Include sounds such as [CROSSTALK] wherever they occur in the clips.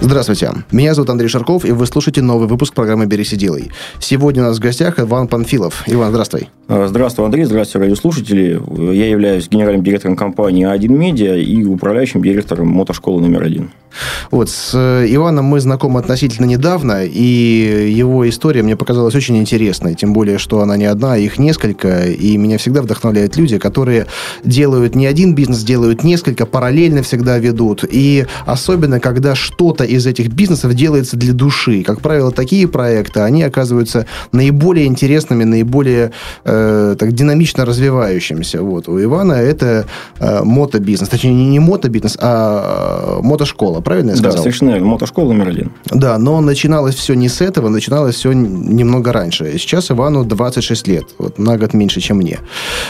Здравствуйте, меня зовут Андрей Шарков, и вы слушаете новый выпуск программы «Берись и делай». Сегодня у нас в гостях Иван Панфилов. Иван, здравствуй. А, здравствуй, Андрей. Здравствуйте, радиослушатели. Я являюсь генеральным директором компании А1 Медиа и управляющим директором мотошколы номер один. Вот, с э, Иваном мы знакомы относительно недавно, и его история мне показалась очень интересной, тем более, что она не одна, а их несколько, и меня всегда вдохновляют люди, которые делают не один бизнес, делают несколько, параллельно всегда ведут, и особенно, когда что-то из этих бизнесов делается для души. Как правило, такие проекты, они оказываются наиболее интересными, наиболее э, так динамично развивающимися. Вот. У Ивана это э, мотобизнес, точнее, не, не мотобизнес, а э, мотошкола, правильно я сказал? Да, совершенно верно, мотошкола номер один. Да, но начиналось все не с этого, начиналось все немного раньше. Сейчас Ивану 26 лет, вот на год меньше, чем мне.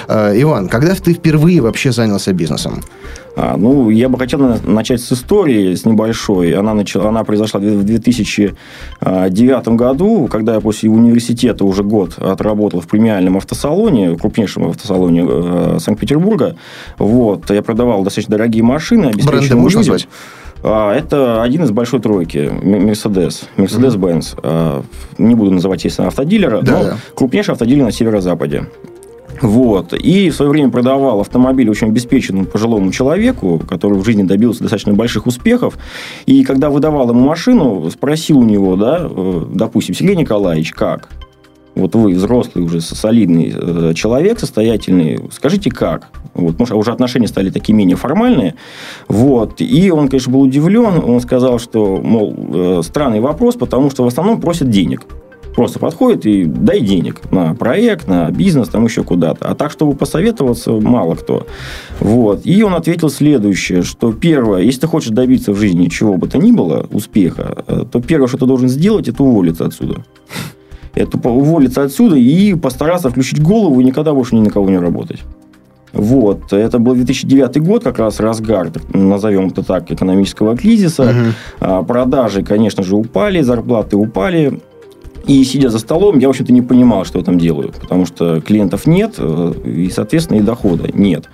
Э, Иван, когда ты впервые вообще занялся бизнесом? А, ну, я бы хотел начать с истории, с небольшой. Она, начала, она произошла в 2009 году, когда я после университета уже год отработал в премиальном автосалоне, крупнейшем автосалоне э, Санкт-Петербурга. Вот, я продавал достаточно дорогие машины. Бренды можно назвать? А, это один из большой тройки, Мерседес, Мерседес-Бенц. А, не буду называть, естественно, автодилера, да, но да. крупнейший автодилер на северо-западе. Вот. И в свое время продавал автомобиль очень обеспеченному пожилому человеку, который в жизни добился достаточно больших успехов. И когда выдавал ему машину, спросил у него, да, э, допустим, Сергей Николаевич, как? Вот вы взрослый уже солидный э, человек, состоятельный, скажите как? Вот, может, уже отношения стали такие менее формальные. Вот. И он, конечно, был удивлен. Он сказал, что, мол, э, странный вопрос, потому что в основном просят денег просто подходит и дай денег на проект, на бизнес, там еще куда-то. А так, чтобы посоветоваться, мало кто. Вот. И он ответил следующее, что первое, если ты хочешь добиться в жизни чего бы то ни было, успеха, э, то первое, что ты должен сделать, это уволиться отсюда. Это уволиться отсюда и постараться включить голову и никогда больше ни на кого не работать. Вот. Это был 2009 год, как раз разгар, назовем это так, экономического кризиса. Угу. Продажи, конечно же, упали, зарплаты упали. И сидя за столом, я, в общем-то, не понимал, что я там делаю, потому что клиентов нет, э, и, соответственно, и дохода нет.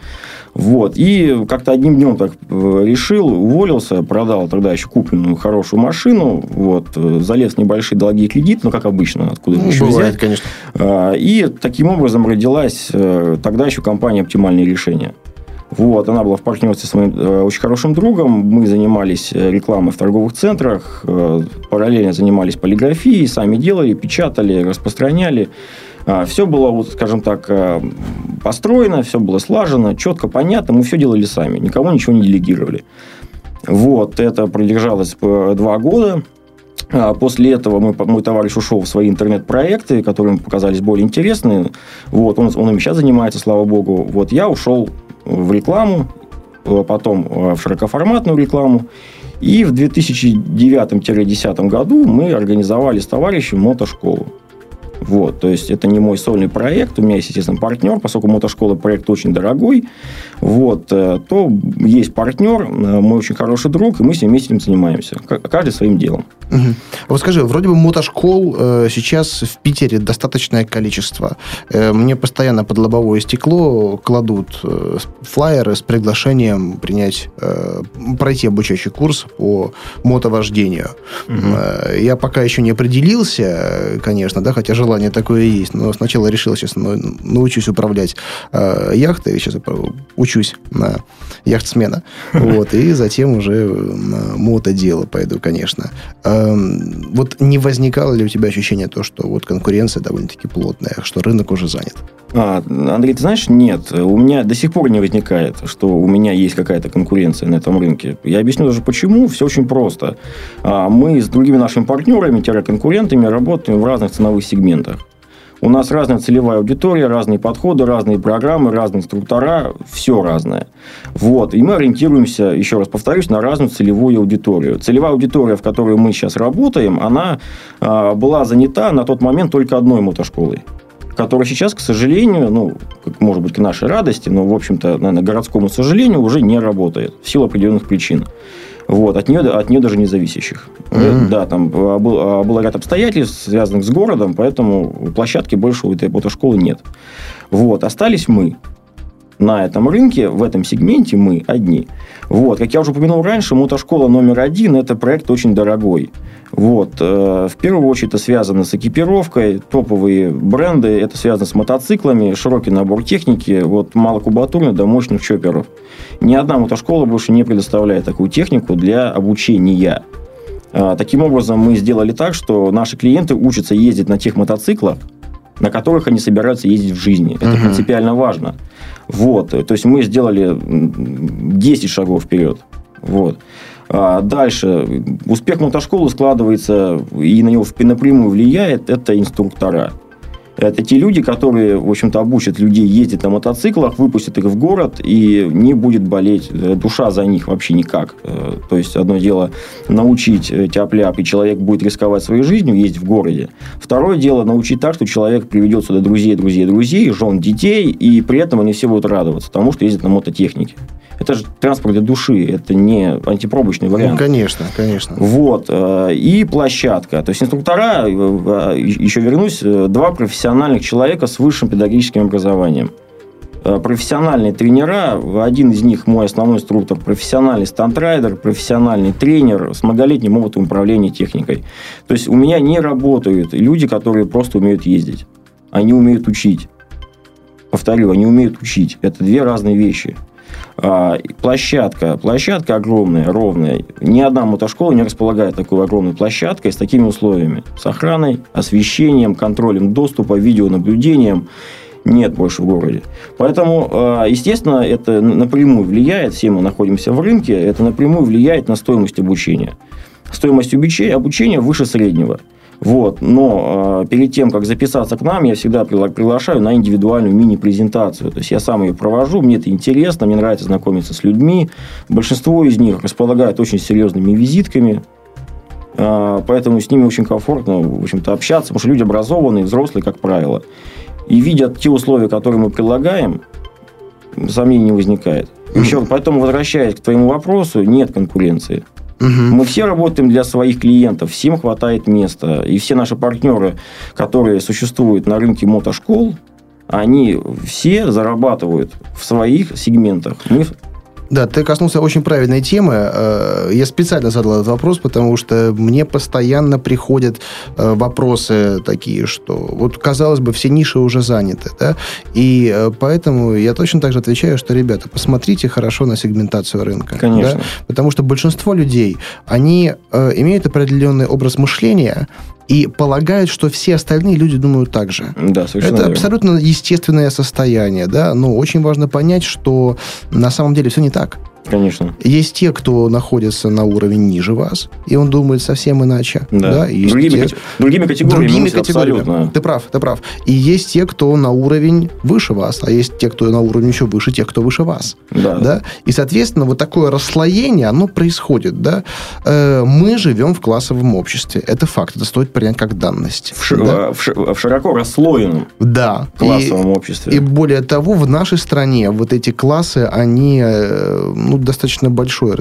Вот. И как-то одним днем так э, решил, уволился, продал тогда еще купленную хорошую машину, вот, э, залез в небольшие долги кредит, ну, как обычно, откуда ну, еще бывает, взять. конечно. А, и таким образом родилась тогда еще компания «Оптимальные решения». Вот, она была в партнерстве с моим э, очень хорошим другом. Мы занимались э, рекламой в торговых центрах, э, параллельно занимались полиграфией, сами делали, печатали, распространяли. А, все было, вот, скажем так, э, построено, все было слажено, четко, понятно. Мы все делали сами, никому ничего не делегировали. Вот, это продержалось два года. А, после этого мы, мой товарищ ушел в свои интернет-проекты, которые ему показались более интересные. Вот, он, он им сейчас занимается, слава богу. Вот я ушел в рекламу, э, потом э, в широкоформатную рекламу. И в 2009-2010 году мы организовали с товарищем мотошколу. Вот, то есть это не мой сольный проект, у меня есть, естественно, партнер, поскольку мотошкола проект очень дорогой, вот, э, то есть партнер, мой очень хороший друг, и мы с ним вместе этим занимаемся, каждый своим делом. Угу. Вот скажи, вроде бы мотошкол э, сейчас в Питере достаточное количество. Э, мне постоянно под лобовое стекло кладут э, флайеры с приглашением принять, э, пройти обучающий курс по мотовождению. Угу. Э, я пока еще не определился, конечно, да, хотя желание такое есть, но сначала решил сейчас научусь управлять э, яхтой, сейчас учусь на яхтсмена, вот, и затем уже на мотодело пойду, конечно. Эм, вот не возникало ли у тебя ощущение то, что вот конкуренция довольно-таки плотная, что рынок уже занят? А, Андрей, ты знаешь, нет. У меня до сих пор не возникает, что у меня есть какая-то конкуренция на этом рынке. Я объясню даже почему. Все очень просто. А, мы с другими нашими партнерами-конкурентами работаем в разных ценовых сегментах. У нас разная целевая аудитория, разные подходы, разные программы, разные структура, все разное. Вот. И мы ориентируемся, еще раз повторюсь, на разную целевую аудиторию. Целевая аудитория, в которой мы сейчас работаем, она э, была занята на тот момент только одной мотошколой которая сейчас, к сожалению, ну, может быть, к нашей радости, но, в общем-то, наверное, городскому сожалению, уже не работает в силу определенных причин. Вот, от нее, от нее даже не зависящих. Mm-hmm. Да, там был, был ряд обстоятельств, связанных с городом, поэтому площадки больше у этой мотошколы нет. Вот, остались мы на этом рынке, в этом сегменте мы одни. Вот. Как я уже упомянул раньше, мотошкола номер один – это проект очень дорогой. Вот. Э, в первую очередь это связано с экипировкой, топовые бренды, это связано с мотоциклами, широкий набор техники, вот малокубатурных до мощных чоперов. Ни одна мотошкола больше не предоставляет такую технику для обучения. Э, таким образом, мы сделали так, что наши клиенты учатся ездить на тех мотоциклах, на которых они собираются ездить в жизни. Это uh-huh. принципиально важно. Вот. То есть мы сделали 10 шагов вперед. Вот. А дальше. Успех мотошколы складывается и на него напрямую влияет это инструктора. Это те люди, которые, в общем-то, обучат людей ездить на мотоциклах, выпустят их в город, и не будет болеть э, душа за них вообще никак. Э, то есть, одно дело научить э, тяп-ляп, и человек будет рисковать своей жизнью, ездить в городе. Второе дело научить так, что человек приведет сюда друзей, друзей, друзей, жен, детей, и при этом они все будут радоваться тому, что ездят на мототехнике. Это же транспорт для души, это не антипробочный вариант. Ну, конечно, конечно. Вот. И площадка. То есть, инструктора, еще вернусь, два профессиональных профессиональных человека с высшим педагогическим образованием. Э, профессиональные тренера, один из них мой основной инструктор, профессиональный стандрайдер, профессиональный тренер с многолетним опытом управления техникой. То есть у меня не работают люди, которые просто умеют ездить. Они умеют учить. Повторю, они умеют учить. Это две разные вещи. А, площадка. Площадка огромная, ровная. Ни одна мотошкола не располагает такой огромной площадкой с такими условиями. С охраной, освещением, контролем доступа, видеонаблюдением нет больше в городе. Поэтому, а, естественно, это напрямую влияет, все мы находимся в рынке, это напрямую влияет на стоимость обучения. Стоимость обучения выше среднего. Вот. Но э, перед тем, как записаться к нам, я всегда приглашаю на индивидуальную мини-презентацию. То есть, я сам ее провожу, мне это интересно, мне нравится знакомиться с людьми. Большинство из них располагают очень серьезными визитками, э, поэтому с ними очень комфортно, в общем-то, общаться, потому что люди образованные, взрослые, как правило. И видят те условия, которые мы предлагаем, сомнений не возникает. Еще, поэтому, возвращаясь к твоему вопросу, нет конкуренции. Угу. Мы все работаем для своих клиентов, всем хватает места. И все наши партнеры, которые существуют на рынке мотошкол, они все зарабатывают в своих сегментах. Мы да, ты коснулся очень правильной темы. Э, я специально задал этот вопрос, потому что мне постоянно приходят э, вопросы такие, что вот, казалось бы, все ниши уже заняты, да, и э, поэтому я точно так же отвечаю, что, ребята, посмотрите хорошо на сегментацию рынка. Конечно. Да? Потому что большинство людей, они имеют определенный образ мышления, и полагают, что все остальные люди думают так же. Да, совершенно Это верно. абсолютно естественное состояние, да, но очень важно понять, что на самом деле все не так. Конечно. Есть те, кто находится на уровень ниже вас, и он думает совсем иначе. Да. да? И другими, те... другими категориями. Другими категориями. Абсолютно. Ты прав, ты прав. И есть те, кто на уровень выше вас, а есть те, кто на уровень еще выше тех, кто выше вас. Да. да? И, соответственно, вот такое расслоение, оно происходит. Да? Э, мы живем в классовом обществе. Это факт. Это стоит принять как данность. В, да? в, в широко расслоенном да. классовом и, обществе. И более того, в нашей стране вот эти классы, они э, ну, достаточно большой,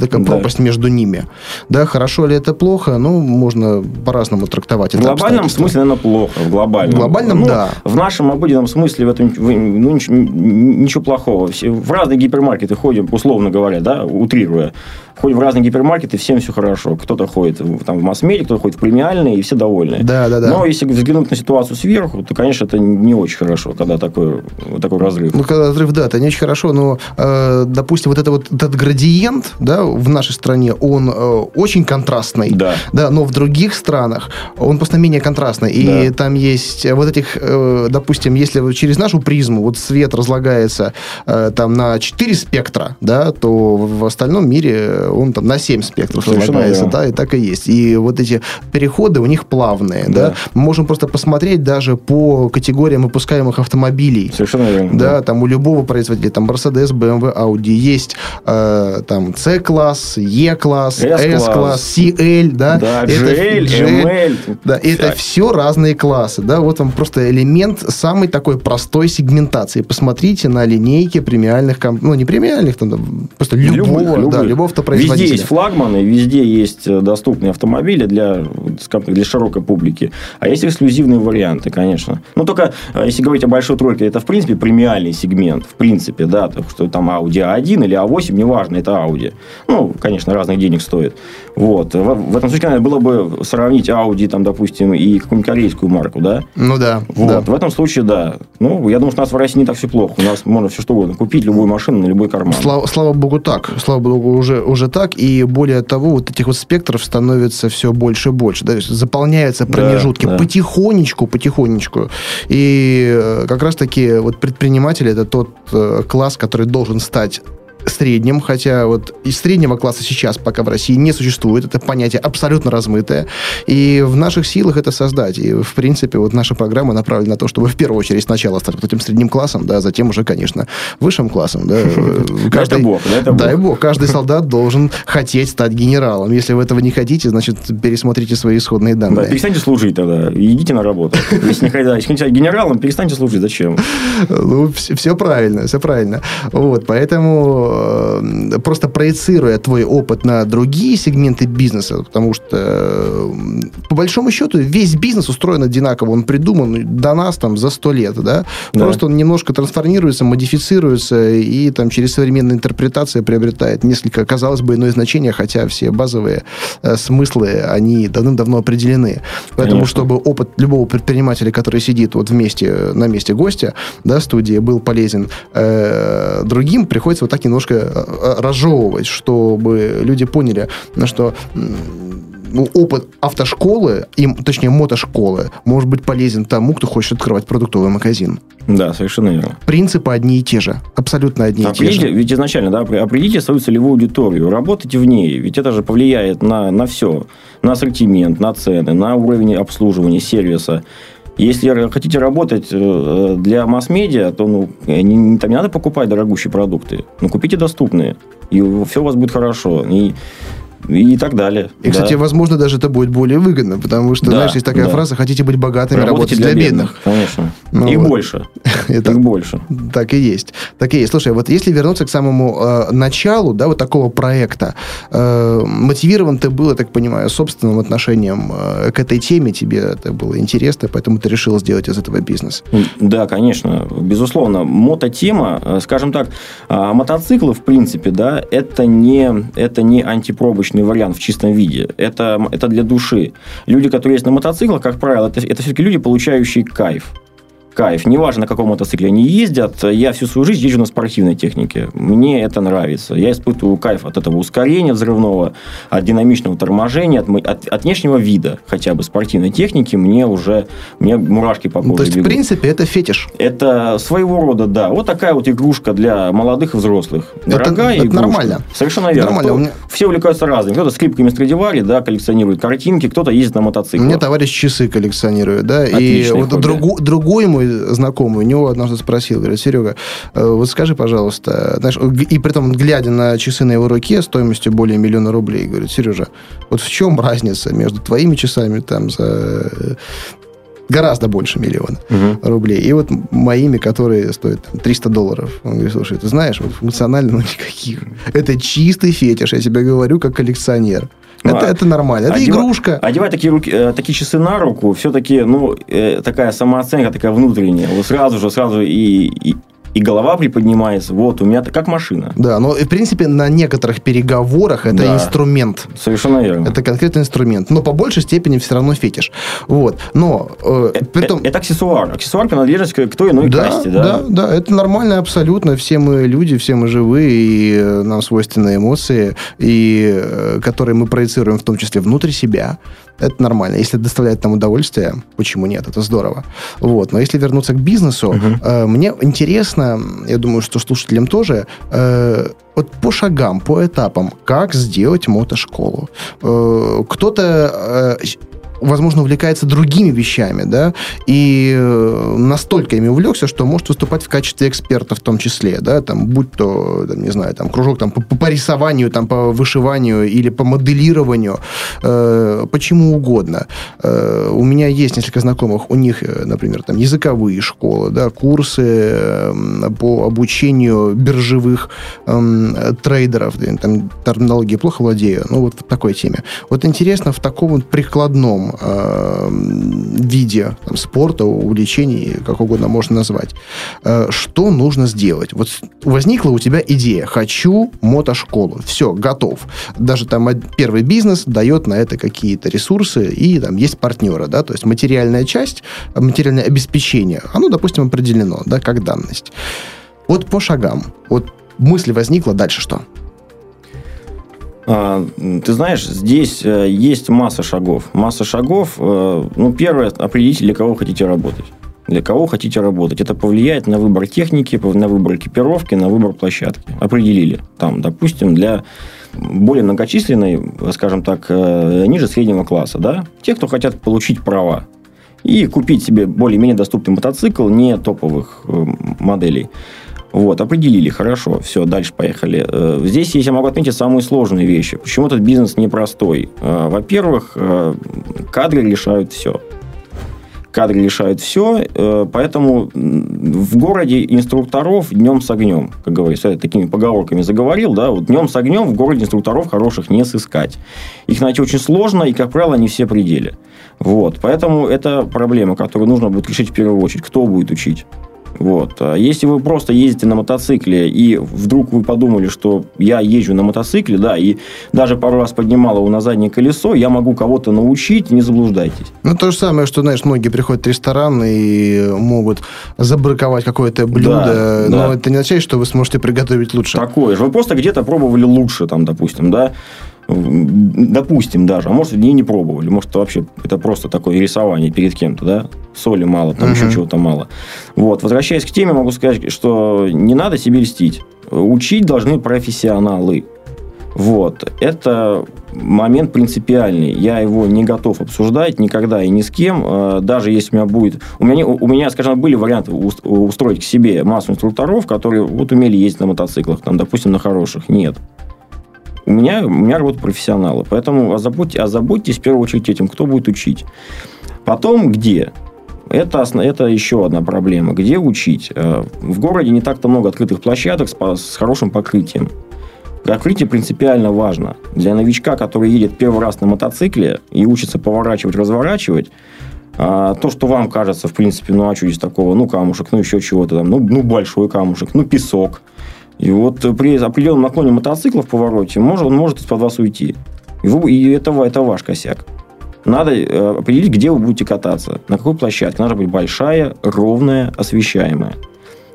такая да. пропасть между ними. Да, хорошо ли это плохо, ну, можно по-разному трактовать В глобальном смысле, наверное, плохо. В глобальном. В глобальном, ну, да. В нашем обыденном смысле в этом ну, ничего, ничего плохого. В разные гипермаркеты ходим, условно говоря, да, утрируя ходим в разные гипермаркеты, всем все хорошо. Кто-то ходит там, в масс-медиа, кто-то ходит в премиальные, и все довольны. Да, да, да. Но если взглянуть на ситуацию сверху, то, конечно, это не очень хорошо, когда такой, такой разрыв. Ну, когда разрыв, да, это не очень хорошо, но, э, допустим, вот, это вот этот градиент, да, в нашей стране, он э, очень контрастный. Да. Да, но в других странах он просто менее контрастный. И да. там есть вот этих, э, допустим, если через нашу призму вот свет разлагается э, там на 4 спектра, да, то в остальном мире он там на 7 спектров разлагается, да, и так и есть. И вот эти переходы у них плавные, да. да. Мы можем просто посмотреть даже по категориям выпускаемых автомобилей. Совершенно верно. Да, да. там у любого производителя, там Mercedes, BMW, Audi есть э, там C-класс, E-класс, S-класс, CL, да. Да, GL, ML. Да, это все разные классы, да, вот вам просто элемент самой такой простой сегментации. Посмотрите на линейки премиальных, ну, не премиальных, там, просто любого, любых, любых. да, любого Везде есть флагманы, везде есть э, доступные автомобили для, скажем, для широкой публики. А есть эксклюзивные варианты, конечно. Ну, только э, если говорить о большой тройке, это, в принципе, премиальный сегмент. В принципе, да, так что там Audi A1 или A8, неважно, это Audi. Ну, конечно, разных денег стоит. Вот. В, в этом случае, наверное, было бы сравнить Audi, там, допустим, и какую-нибудь корейскую марку, да? Ну, да. Вот. Да. В этом случае, да. Ну, я думаю, что у нас в России не так все плохо. У нас можно все что угодно купить, любую машину на любой карман. Слава, слава богу, так. Слава богу, уже, уже так. И более того, вот этих вот спектров становится все больше и больше. Да? Заполняются промежутки да, да. потихонечку, потихонечку. И э, как раз-таки вот предприниматели это тот э, класс, который должен стать среднем, хотя вот из среднего класса сейчас пока в России не существует. Это понятие абсолютно размытое. И в наших силах это создать. И, в принципе, вот наша программа направлена на то, чтобы в первую очередь сначала стать вот этим средним классом, да, затем уже, конечно, высшим классом. Да. [LAUGHS] Каждый, бог, это бог. Дай бог. Каждый солдат должен хотеть стать генералом. Если вы этого не хотите, значит, пересмотрите свои исходные данные. Да, перестаньте служить тогда. Идите на работу. Если не хотите стать генералом, перестаньте служить. Зачем? Ну, все правильно, все правильно. Вот, поэтому Э, просто проецируя твой опыт на другие сегменты бизнеса, потому что, э, по большому счету, весь бизнес устроен одинаково. Он придуман до нас там за сто лет, да? да? Просто он немножко трансформируется, модифицируется и там через современную интерпретацию приобретает несколько, казалось бы, иное значение, хотя все базовые э, смыслы, они давным-давно определены. Поэтому, Конечно. чтобы опыт любого предпринимателя, который сидит вот вместе, на месте гостя, да, студии, был полезен э, другим, приходится вот так немножко немножко э, э, разжевывать, чтобы люди поняли, что ну, опыт автошколы, и, точнее, мотошколы, может быть полезен тому, кто хочет открывать продуктовый магазин. Да, совершенно верно. Принципы одни и те же. Абсолютно одни определите, и те же. Ведь изначально, да, определите свою целевую аудиторию, работайте в ней, ведь это же повлияет на, на все. На ассортимент, на цены, на уровень обслуживания, сервиса. Если хотите работать э, для масс-медиа, то ну, не, там не надо покупать дорогущие продукты. Ну, купите доступные, и все у вас будет хорошо. И и так далее. И, кстати, да. возможно, даже это будет более выгодно, потому что, да, знаешь, есть такая да. фраза, хотите быть богатыми, работайте для, для бедных. бедных. Конечно. Ну, и вот. больше. [LAUGHS] Это, Их больше. Так и есть. Так и есть. Слушай, вот если вернуться к самому э, началу, да, вот такого проекта, э, мотивирован ты был, я так понимаю, собственным отношением э, к этой теме, тебе это было интересно, поэтому ты решил сделать из этого бизнес. Да, конечно, безусловно. Мототема, э, скажем так, э, мотоциклы, в принципе, да, это не, это не антипробочный научный вариант в чистом виде. Это, это для души. Люди, которые есть на мотоциклах, как правило, это, это все-таки люди, получающие кайф кайф. Неважно, на каком мотоцикле они ездят. Я всю свою жизнь езжу на спортивной технике. Мне это нравится. Я испытываю кайф от этого ускорения взрывного, от динамичного торможения, от, от, от внешнего вида хотя бы спортивной техники. Мне уже мне мурашки по коже То есть, бегут. в принципе, это фетиш? Это своего рода, да. Вот такая вот игрушка для молодых и взрослых. Дорогая это, это нормально. Совершенно верно. Нормально. Кто, меня... Все увлекаются разным. Кто-то скрипками Страдивари, да, коллекционирует картинки, кто-то ездит на мотоцикле. Мне товарищ часы коллекционирует, да. Отличный и вот другу, другой мой знакомый, у него однажды спросил, говорит, Серега, э, вот скажи, пожалуйста, знаешь, и при том, глядя на часы на его руке стоимостью более миллиона рублей, говорит, Сережа, вот в чем разница между твоими часами там за гораздо больше миллиона угу. рублей. И вот моими, которые стоят 300 долларов. Он говорит, слушай, ты знаешь, вот функционально ну, никаких. Это чистый фетиш, я тебе говорю, как коллекционер. Это, это нормально. Это одева, игрушка. Одевать такие, руки, э, такие часы на руку, все-таки, ну, э, такая самооценка такая внутренняя. Вот сразу же, сразу и, и, и голова приподнимается. Вот, у меня это как машина. Да, но, в принципе, на некоторых переговорах это да, инструмент. Совершенно верно. Это конкретный инструмент. Но по большей степени все равно фетиш. Вот. Но, э, э, притом... это, это аксессуар. Аксессуар принадлежит к той иной да, касте. Да? да, да. Это нормально абсолютно. Все мы люди, все мы живые, и э, нам свойственны эмоции, и, э, которые мы проецируем в том числе внутрь себя это нормально. Если доставляет нам удовольствие, почему нет? Это здорово. Вот. Но если вернуться к бизнесу, uh-huh. э, мне интересно, я думаю, что слушателям тоже, э, вот по шагам, по этапам, как сделать мотошколу. Э, кто-то... Э, возможно, увлекается другими вещами, да, и э, настолько ими увлекся, что может выступать в качестве эксперта в том числе, да, там, будь то, там, не знаю, там, кружок там, по, по рисованию, там, по вышиванию или по моделированию, э, почему угодно. Э, у меня есть несколько знакомых, у них, э, например, там, языковые школы, да, курсы э, по обучению биржевых э, трейдеров, там, терминологии плохо владею, ну, вот в такой теме. Вот интересно, в таком вот прикладном э, виде там, спорта, увлечений, как угодно можно назвать, э, что нужно сделать? Вот возникла у тебя идея, хочу мотошколу, все, готов. Даже там первый бизнес дает на это какие-то ресурсы, и там есть партнеры, да, то есть материальная часть, материальное обеспечение, оно, допустим, определено, да, как данность. Вот по шагам, вот мысль возникла, дальше что? А, ты знаешь, здесь э, есть масса шагов. Масса шагов. Э, ну, первое, определите, для кого хотите работать. Для кого хотите работать. Это повлияет на выбор техники, на выбор экипировки, на выбор площадки. Определили. Там, допустим, для более многочисленной, скажем так, э, ниже среднего класса, да, те, кто хотят получить права и купить себе более-менее доступный мотоцикл не топовых моделей. Вот, определили, хорошо, все, дальше поехали. Э, здесь есть, я могу отметить, самые сложные вещи. Почему этот бизнес непростой? Э, во-первых, э, кадры решают все. Кадры решают все, поэтому в городе инструкторов днем с огнем, как говорится, такими поговорками заговорил, да, вот днем с огнем в городе инструкторов хороших не сыскать. Их найти очень сложно, и, как правило, не все пределы. Вот, поэтому это проблема, которую нужно будет решить в первую очередь. Кто будет учить? Вот. А если вы просто ездите на мотоцикле, и вдруг вы подумали, что я езжу на мотоцикле, да, и даже пару раз поднимал его на заднее колесо, я могу кого-то научить, не заблуждайтесь. Ну, то же самое, что, знаешь, многие приходят в ресторан и могут забраковать какое-то блюдо, да, но да. это не означает, что вы сможете приготовить лучше. Такое же. Вы просто где-то пробовали лучше, там, допустим, да, допустим даже, а может, и не пробовали, может, вообще это просто такое рисование перед кем-то, да, соли мало, там uh-huh. еще чего-то мало. Вот, возвращаясь к теме, могу сказать, что не надо себе льстить. Учить должны профессионалы. Вот, это момент принципиальный. Я его не готов обсуждать никогда и ни с кем. А, даже если у меня будет... У меня, у меня скажем, были варианты устроить к себе массу инструкторов, которые вот умели ездить на мотоциклах, там, допустим, на хороших. Нет. У меня, у меня работают профессионалы. Поэтому озаботьтесь, озаботьтесь в первую очередь этим, кто будет учить. Потом где? Это, это еще одна проблема. Где учить? Э, в городе не так-то много открытых площадок с, с хорошим покрытием. Покрытие принципиально важно. Для новичка, который едет первый раз на мотоцикле и учится поворачивать, разворачивать, а, то, что вам кажется, в принципе, ну, а что здесь такого? Ну, камушек, ну, еще чего-то там, ну, ну большой камушек, ну, песок – и вот при определенном наклоне мотоцикла в повороте может, он может из-под вас уйти. И, вы, и это, это ваш косяк. Надо э, определить, где вы будете кататься, на какой площадке. Надо быть большая, ровная, освещаемая.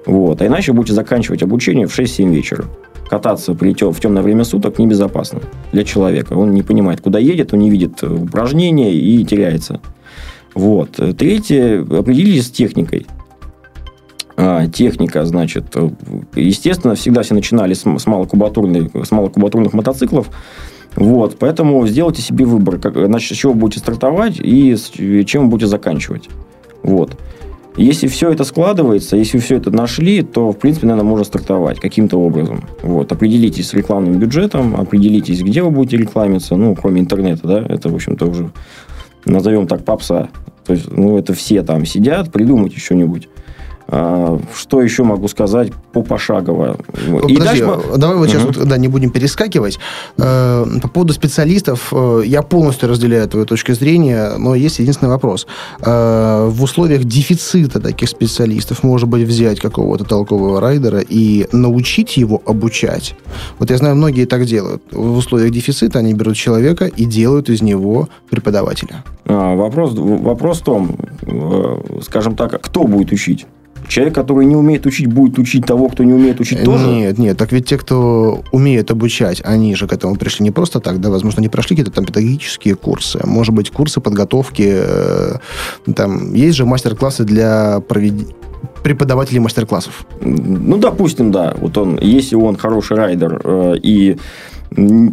Вот. А иначе будете заканчивать обучение в 6-7 вечера. Кататься при тем, в темное время суток небезопасно для человека. Он не понимает, куда едет, он не видит упражнения и теряется. Вот. Третье. Определитесь с техникой. А, техника, значит, э, естественно, всегда все начинали с, с, малокубатурных, мотоциклов. Вот, поэтому сделайте себе выбор, как, значит, с чего будете стартовать и с, чем будете заканчивать. Вот. Если все это складывается, если все это нашли, то, в принципе, наверное, можно стартовать каким-то образом. Вот. Определитесь с рекламным бюджетом, определитесь, где вы будете рекламиться, ну, кроме интернета, да, это, в общем-то, уже, назовем так, попса. То есть, ну, это все там сидят, придумайте что-нибудь. А, что еще могу сказать по пошагово? Подожди, И дальше... давай вот сейчас угу. вот, да, не будем перескакивать. Э, по поводу специалистов, э, я полностью разделяю твою точку зрения, но есть единственный вопрос. Э, в условиях дефицита таких специалистов, может быть, взять какого-то толкового райдера и научить его обучать? Вот я знаю, многие так делают. В условиях дефицита они берут человека и делают из него преподавателя. А, вопрос, вопрос в том, скажем так, кто будет учить? Человек, который не умеет учить, будет учить того, кто не умеет учить тоже? Нет, нет. Так ведь те, кто умеет обучать, они же к этому пришли не просто так, да, возможно, они прошли какие-то там педагогические курсы, может быть, курсы подготовки, э, там, есть же мастер-классы для проведения преподавателей мастер-классов. Ну, допустим, да. Вот он, если он хороший райдер э, и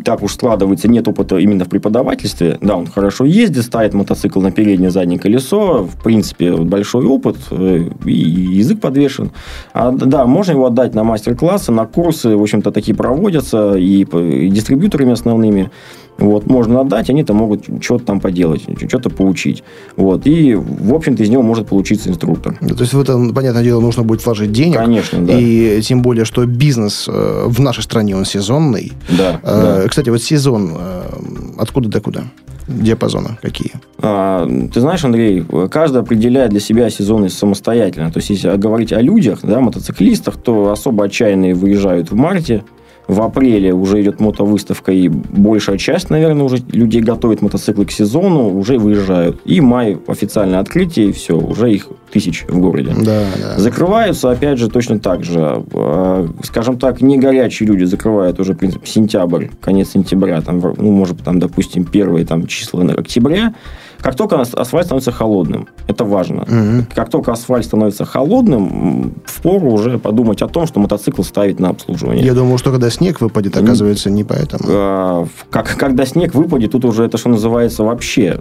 так уж складывается, нет опыта именно в преподавательстве. Да, он хорошо ездит, ставит мотоцикл на переднее заднее колесо. В принципе, большой опыт, э, и язык подвешен. А, да, можно его отдать на мастер-классы, на курсы. В общем-то, такие проводятся и, и дистрибьюторами основными. Вот, можно отдать, они-то могут что-то там поделать, что-то поучить. Вот, и, в общем-то, из него может получиться инструктор. Да, то есть, в этом, понятное дело, нужно будет вложить денег. Конечно, да. И тем более, что бизнес э, в нашей стране, он сезонный. Да, э, да. Кстати, вот сезон э, откуда до куда? диапазона какие? А, ты знаешь, Андрей, каждый определяет для себя сезонность самостоятельно. То есть, если говорить о людях, да, мотоциклистах, то особо отчаянные выезжают в марте, в апреле уже идет мотовыставка, и большая часть, наверное, уже людей готовит мотоциклы к сезону, уже выезжают. И май официальное открытие, и все, уже их тысяч в городе. Да, да. Закрываются, опять же, точно так же. А, скажем так, не горячие люди закрывают уже, в принципе, сентябрь, конец сентября, там, ну, может, там, допустим, первые там, числа октября, как только асфальт становится холодным, это важно. Угу. Как только асфальт становится холодным, впору уже подумать о том, что мотоцикл ставить на обслуживание. Я думал, что когда снег выпадет, оказывается, не поэтому. А, как, когда снег выпадет, тут уже это что называется вообще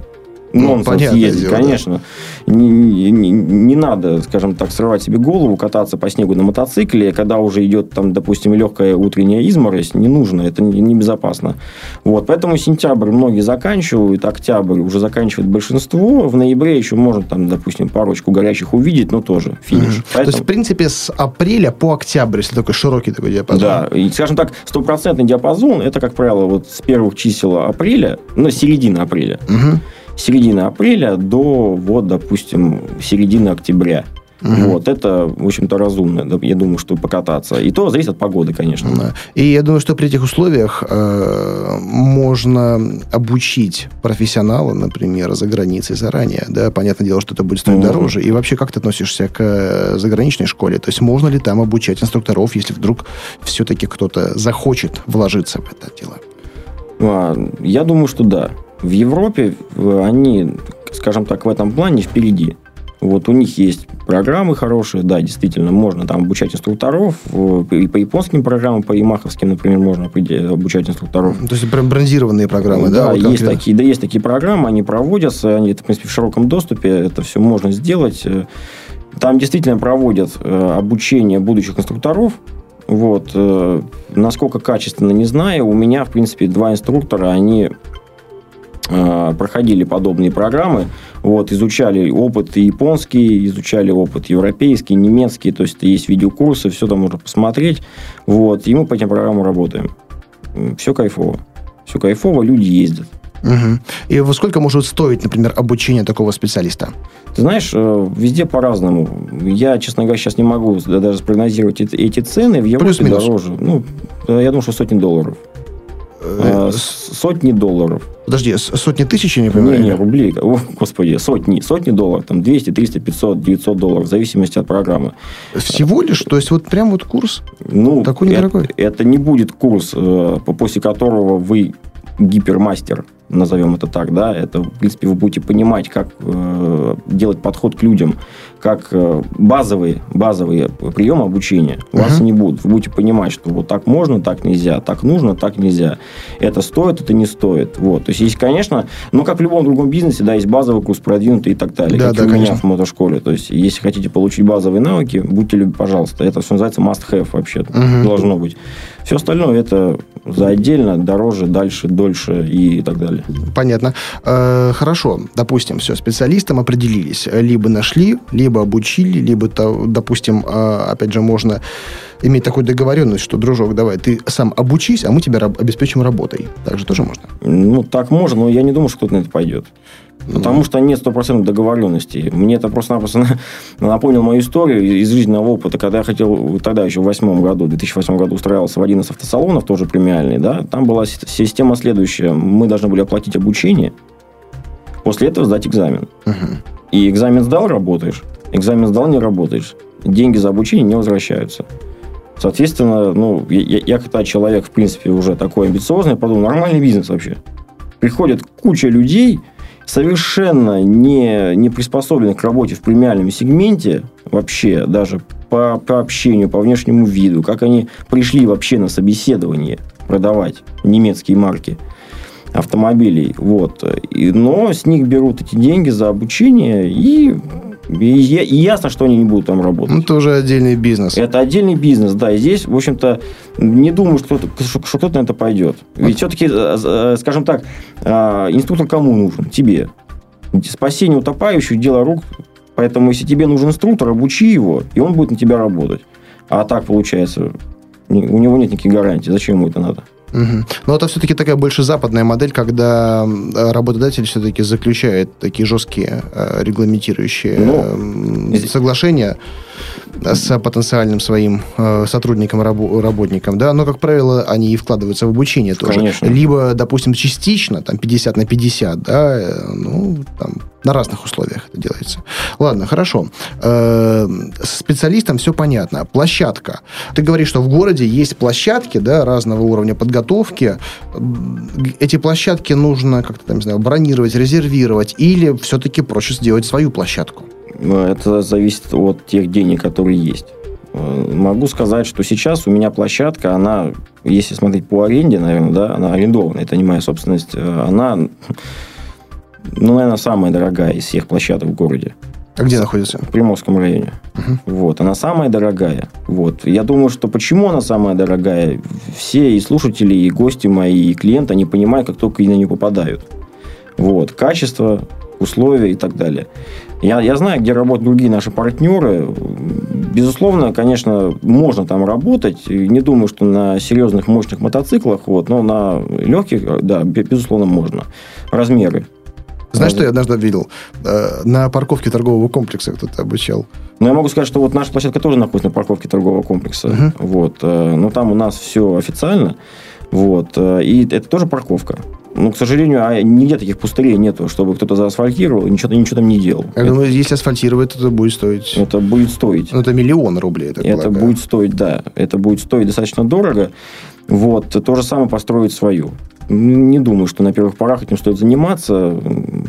ну, нонсенс ездить, дело, конечно. Да. Не, не, не надо, скажем так, срывать себе голову, кататься по снегу на мотоцикле, когда уже идет, там, допустим, легкая утренняя изморозь, не нужно, это небезопасно. Вот, поэтому сентябрь многие заканчивают, октябрь уже заканчивает большинство, в ноябре еще можно, там, допустим, парочку горячих увидеть, но тоже финиш. Mm-hmm. Поэтому... То есть, в принципе, с апреля по октябрь, если такой широкий такой диапазон. Да, и, скажем так, стопроцентный диапазон, это, как правило, вот с первых чисел апреля, ну, середины апреля. Mm-hmm середины апреля до, вот, допустим, середины октября. Угу. Вот, это, в общем-то, разумно, я думаю, что покататься. И то зависит от погоды, конечно. Да. И я думаю, что при этих условиях э, можно обучить профессионала, например, за границей заранее. Да? Понятное дело, что это будет стоить угу. дороже. И вообще, как ты относишься к э, заграничной школе? То есть, можно ли там обучать инструкторов, если вдруг все-таки кто-то захочет вложиться в это дело? А, я думаю, что да. В Европе они, скажем так, в этом плане впереди. Вот у них есть программы хорошие, да, действительно, можно там обучать инструкторов, и по японским программам, по ямаховским, например, можно обучать инструкторов. То есть, прям брендированные программы, да? Да, вот есть такие, да, есть такие программы, они проводятся, они, в принципе, в широком доступе, это все можно сделать. Там действительно проводят э, обучение будущих инструкторов, вот. Э, насколько качественно, не знаю. У меня, в принципе, два инструктора, они проходили подобные программы, вот, изучали опыт японский, изучали опыт европейский, немецкий, то есть есть видеокурсы, все там можно посмотреть, вот, и мы по этим программам работаем. Все кайфово. Все кайфово, люди ездят. Угу. И во сколько может стоить, например, обучение такого специалиста? Ты знаешь, э, везде по-разному. Я, честно говоря, сейчас не могу даже спрогнозировать эти цены. В Европе дороже. Ну, я думаю, что сотни долларов. Э, сотни долларов. Подожди, сотни тысяч, я не понимаю? Не, не, рублей. О, господи, сотни. Сотни долларов. Там 200, 300, 500, 900 долларов. В зависимости от программы. Всего лишь? То есть, вот прям вот курс ну, такой недорогой? Это, это не будет курс, э, после которого вы гипермастер назовем это так, да, это, в принципе, вы будете понимать, как э, делать подход к людям, как э, базовые, базовые приемы обучения у uh-huh. вас не будут. Вы будете понимать, что вот так можно, так нельзя, так нужно, так нельзя. Это стоит, это не стоит. Вот. То есть, есть, конечно, ну, как в любом другом бизнесе, да, есть базовый курс, продвинутый и так далее. Да, как да, у конечно. меня в мотошколе. То есть, если хотите получить базовые навыки, будьте любезны, пожалуйста. Это все называется must-have вообще. Uh-huh. Должно быть. Все остальное это за отдельно, дороже, дальше, дольше и так далее. Понятно. Э, хорошо, допустим, все, специалистам определились. Либо нашли, либо обучили, либо, допустим, э, опять же, можно иметь такую договоренность, что, дружок, давай, ты сам обучись, а мы тебя обеспечим работой. Так же тоже можно? Ну, так можно, но я не думаю, что кто-то на это пойдет. Потому что нет стопроцентной договоренности. Мне это просто-напросто [LAUGHS] напомнил мою историю из жизненного опыта, когда я хотел, тогда еще в восьмом году, в 2008 году устраивался в один из автосалонов, тоже премиальный, да, там была система следующая. Мы должны были оплатить обучение, после этого сдать экзамен. Угу. И экзамен сдал, работаешь. Экзамен сдал, не работаешь. Деньги за обучение не возвращаются. Соответственно, ну, я, я когда человек, в принципе, уже такой амбициозный, подумал, нормальный бизнес вообще. Приходит куча людей, совершенно не, не приспособленных к работе в премиальном сегменте, вообще даже по, по общению, по внешнему виду, как они пришли вообще на собеседование, продавать немецкие марки автомобилей. Вот. И, но с них берут эти деньги за обучение и и, ясно, что они не будут там работать. Ну, это уже отдельный бизнес. Это отдельный бизнес, да. И здесь, в общем-то, не думаю, что кто-то, что кто-то на это пойдет. Ведь все-таки, э, э, скажем так, э, инструктор кому нужен? Тебе. Спасение утопающих – дело рук. Поэтому, если тебе нужен инструктор, обучи его, и он будет на тебя работать. А так, получается, у него нет никаких гарантий. Зачем ему это надо? Угу. Но это все-таки такая больше западная модель, когда работодатель все-таки заключает такие жесткие регламентирующие ну, соглашения с потенциальным своим э, сотрудником, раб- работником, да, но, как правило, они и вкладываются в обучение тоже. Конечно. Либо, допустим, частично, там, 50 на 50, да, э, ну, там, на разных условиях это делается. Ладно, хорошо. Э, с специалистом все понятно. Площадка. Ты говоришь, что в городе есть площадки, да, разного уровня подготовки. Эти площадки нужно как-то, там, не знаю, бронировать, резервировать, или все-таки проще сделать свою площадку? Это зависит от тех денег, которые есть. Э, могу сказать, что сейчас у меня площадка, она, если смотреть по аренде, наверное, да, она арендованная, это не моя собственность, э, она, ну, наверное, самая дорогая из всех площадок в городе. А где находится? В Приморском районе. Угу. Вот, она самая дорогая. Вот. Я думаю, что почему она самая дорогая, все и слушатели, и гости мои, и клиенты, они понимают, как только на нее попадают. Вот. Качество, условия и так далее. Я, я знаю, где работают другие наши партнеры. Безусловно, конечно, можно там работать. Не думаю, что на серьезных, мощных мотоциклах, вот, но на легких, да, безусловно, можно. Размеры. Знаешь, что я однажды видел? Э, на парковке торгового комплекса кто-то обучал. Ну, я могу сказать, что вот наша площадка тоже находится на парковке торгового комплекса. Uh-huh. Вот. Э, но там у нас все официально. Вот. Э, и это тоже парковка. Ну, к сожалению, а нигде таких пустырей нету, чтобы кто-то заасфальтировал и ничего, ничего там не делал. Я это, думаю, если асфальтировать, это будет стоить... Это будет стоить. Ну, это миллион рублей, это Это полагаю. будет стоить, да. Это будет стоить достаточно дорого. Вот. То же самое построить свою. Не думаю, что на первых порах этим стоит заниматься.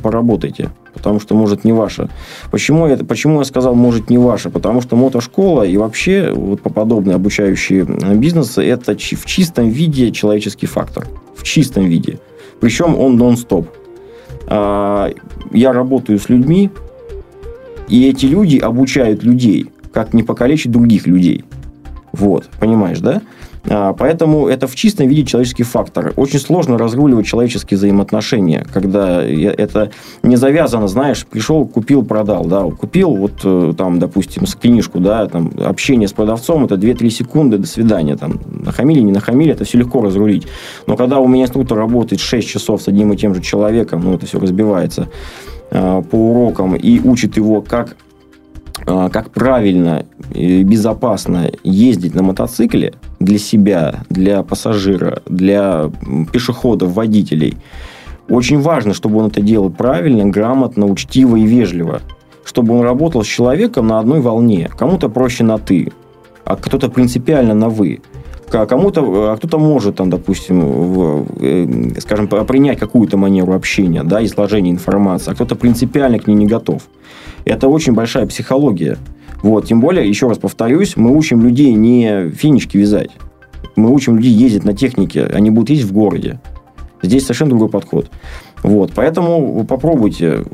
Поработайте. Потому что, может, не ваше. Почему я, почему я сказал, может, не ваше? Потому что мотошкола и вообще вот подобные обучающие бизнесы – это в чистом виде человеческий фактор. В чистом виде. Причем он нон-стоп. А, я работаю с людьми, и эти люди обучают людей, как не покалечить других людей. Вот, понимаешь, да? А, поэтому это в чистом виде человеческий фактор. Очень сложно разруливать человеческие взаимоотношения, когда это не завязано, знаешь, пришел, купил, продал, да, купил, вот э, там, допустим, с книжку, да, там, общение с продавцом, это 2-3 секунды, до свидания, там, нахамили, не нахамили, это все легко разрулить. Но когда у меня инструктор работает 6 часов с одним и тем же человеком, ну, это все разбивается а, по урокам и учит его, как а, как правильно и безопасно ездить на мотоцикле для себя, для пассажира, для пешеходов, водителей. Очень важно, чтобы он это делал правильно, грамотно, учтиво и вежливо. Чтобы он работал с человеком на одной волне. Кому-то проще на «ты», а кто-то принципиально на «вы» кому-то, а кто-то может, там, допустим, в, э, скажем, принять какую-то манеру общения, да, изложения информации, а кто-то принципиально к ней не готов. Это очень большая психология. Вот, тем более, еще раз повторюсь, мы учим людей не финички вязать. Мы учим людей ездить на технике, они будут ездить в городе. Здесь совершенно другой подход. Вот, поэтому попробуйте.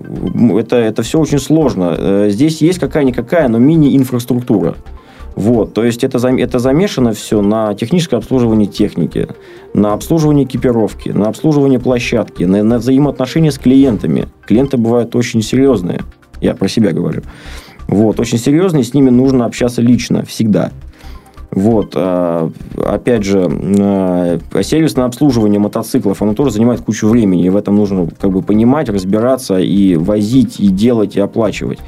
Это, это все очень сложно. Э, здесь есть какая-никакая, но мини-инфраструктура. Вот, то есть это, это замешано все на техническое обслуживание техники, на обслуживание экипировки, на обслуживание площадки, на, на взаимоотношения с клиентами. Клиенты бывают очень серьезные, я про себя говорю. Вот, очень серьезные, с ними нужно общаться лично, всегда. Вот, а, опять же, а, сервисное обслуживание мотоциклов, оно тоже занимает кучу времени, и в этом нужно как бы понимать, разбираться и возить, и делать, и оплачивать.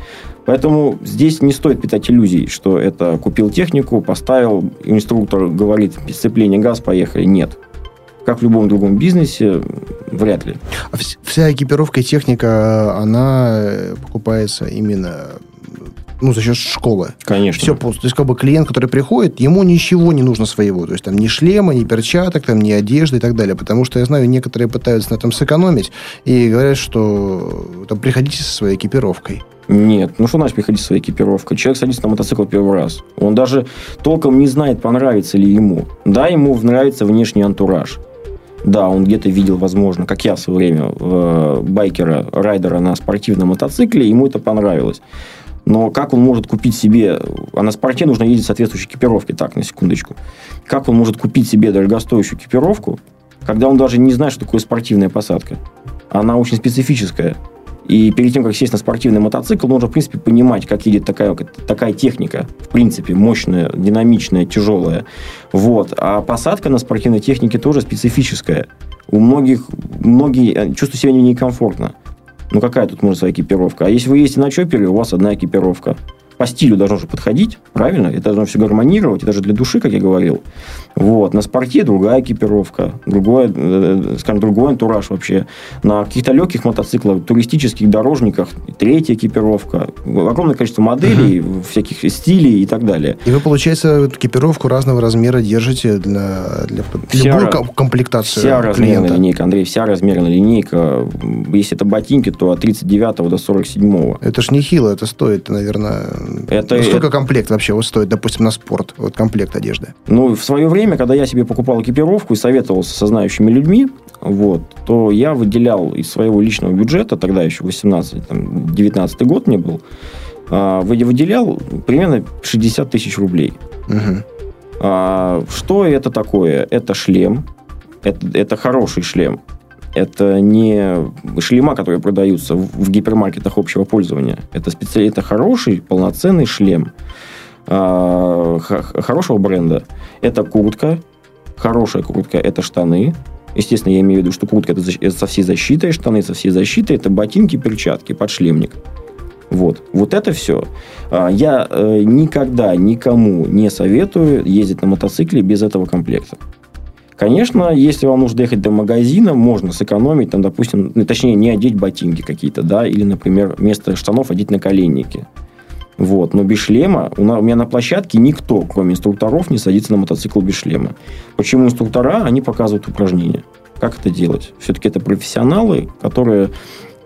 Поэтому здесь не стоит питать иллюзий, что это купил технику, поставил, инструктор говорит, сцепление газ, поехали. Нет. Как в любом другом бизнесе, вряд ли. А вся экипировка и техника, она покупается именно ну, за счет школы. Конечно. Все просто. То есть, как бы клиент, который приходит, ему ничего не нужно своего. То есть, там ни шлема, ни перчаток, там, ни одежды и так далее. Потому что я знаю, некоторые пытаются на этом сэкономить и говорят, что там, приходите со своей экипировкой. Нет. Ну, что значит приходить своей экипировкой? Человек садится на мотоцикл первый раз. Он даже толком не знает, понравится ли ему. Да, ему нравится внешний антураж. Да, он где-то видел, возможно, как я в свое время, э, байкера, райдера на спортивном мотоцикле, ему это понравилось. Но как он может купить себе... А на спорте нужно ездить в соответствующей экипировке, так, на секундочку. Как он может купить себе дорогостоящую экипировку, когда он даже не знает, что такое спортивная посадка? Она очень специфическая. И перед тем, как сесть на спортивный мотоцикл, нужно, в принципе, понимать, как едет такая, такая техника. В принципе, мощная, динамичная, тяжелая. Вот. А посадка на спортивной технике тоже специфическая. У многих, многие э, чувствуют себя некомфортно. Ну, какая тут может своя экипировка? А если вы ездите на чопере, у вас одна экипировка по стилю должно же подходить, правильно? Это должно все гармонировать, это же для души, как я говорил. Вот. На спорте другая экипировка, другой, э, скажем, другой антураж вообще. На каких-то легких мотоциклах, туристических дорожниках третья экипировка. Огромное количество моделей, угу. всяких стилей и так далее. И вы, получается, экипировку разного размера держите для, для вся, любую комплектацию Вся размерная линейка, Андрей, вся размерная линейка. Если это ботинки, то от 39 до 47. Это ж не хило, это стоит, наверное, это... Ну, сколько комплект вообще вот стоит, допустим, на спорт, вот комплект одежды? Ну, в свое время, когда я себе покупал экипировку и советовался со знающими людьми, вот, то я выделял из своего личного бюджета, тогда еще 18, там, 19 год мне был, а, выделял примерно 60 тысяч рублей. Угу. А, что это такое? Это шлем, это, это хороший шлем. Это не шлема, которые продаются в гипермаркетах общего пользования. Это, специ... это хороший, полноценный шлем а, хорошего бренда. Это куртка, хорошая куртка, это штаны. Естественно, я имею в виду, что куртка это со всей защитой, штаны со всей защитой, это ботинки, перчатки, подшлемник. Вот. Вот это все. А, я э, никогда никому не советую ездить на мотоцикле без этого комплекта. Конечно, если вам нужно доехать до магазина, можно сэкономить, там, допустим, ну, точнее, не одеть ботинки какие-то, да, или, например, вместо штанов одеть наколенники. Вот. Но без шлема у, меня на площадке никто, кроме инструкторов, не садится на мотоцикл без шлема. Почему инструктора? Они показывают упражнения. Как это делать? Все-таки это профессионалы, которые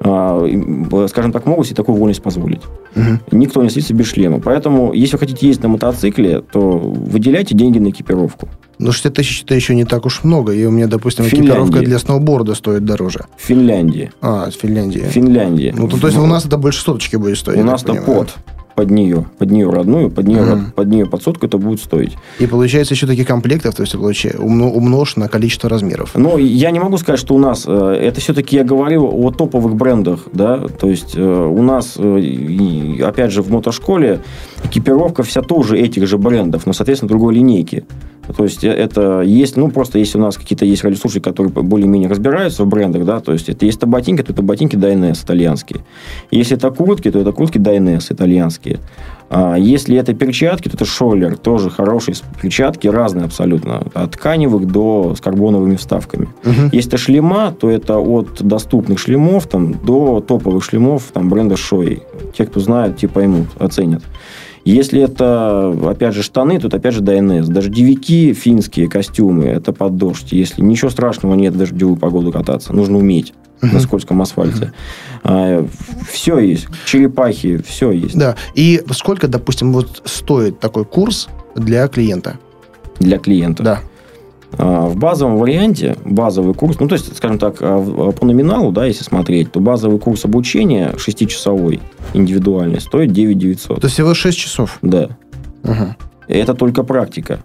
скажем так, могут себе такую вольность позволить. Угу. Никто не садится без шлема. Поэтому, если вы хотите ездить на мотоцикле, то выделяйте деньги на экипировку. Но ну, 60 тысяч это еще не так уж много. И у меня, допустим, Финляндии. экипировка для сноуборда стоит дороже. В Финляндии. А, в Финляндии. Ну, то, то есть у нас это больше соточки будет стоить. У нас-то под под нее, под нее родную, под нее, mm. под нее под сотку это будет стоить. И получается еще таких комплектов, то есть умножь на количество размеров. Ну, я не могу сказать, что у нас, э, это все-таки я говорю о топовых брендах, да, то есть э, у нас, э, опять же, в мотошколе экипировка вся тоже этих же брендов, но, соответственно, другой линейки. То есть это есть, ну, просто если у нас какие-то есть радиослушатели, которые более-менее разбираются в брендах, да, то есть это если это ботинки, то это ботинки Dyness итальянские. Если это куртки, то это куртки Dyness итальянские. А если это перчатки, то это Шоллер, тоже хорошие перчатки, разные абсолютно, от тканевых до с карбоновыми вставками. Угу. Если это шлема, то это от доступных шлемов там, до топовых шлемов там, бренда Шои. Те, кто знает, те поймут, оценят. Если это, опять же, штаны, тут опять же ДНС. Дождевики, финские костюмы, это под дождь. Если ничего страшного нет в дождевую погоду кататься, нужно уметь на скользком асфальте. А, все есть. Черепахи, все есть. Да. И сколько, допустим, вот стоит такой курс для клиента? Для клиента? Да. А, в базовом варианте базовый курс, ну, то есть, скажем так, а, по номиналу, да, если смотреть, то базовый курс обучения 6-часовой индивидуальный стоит 9 900. То есть всего 6 часов? Да. Угу. Это только практика.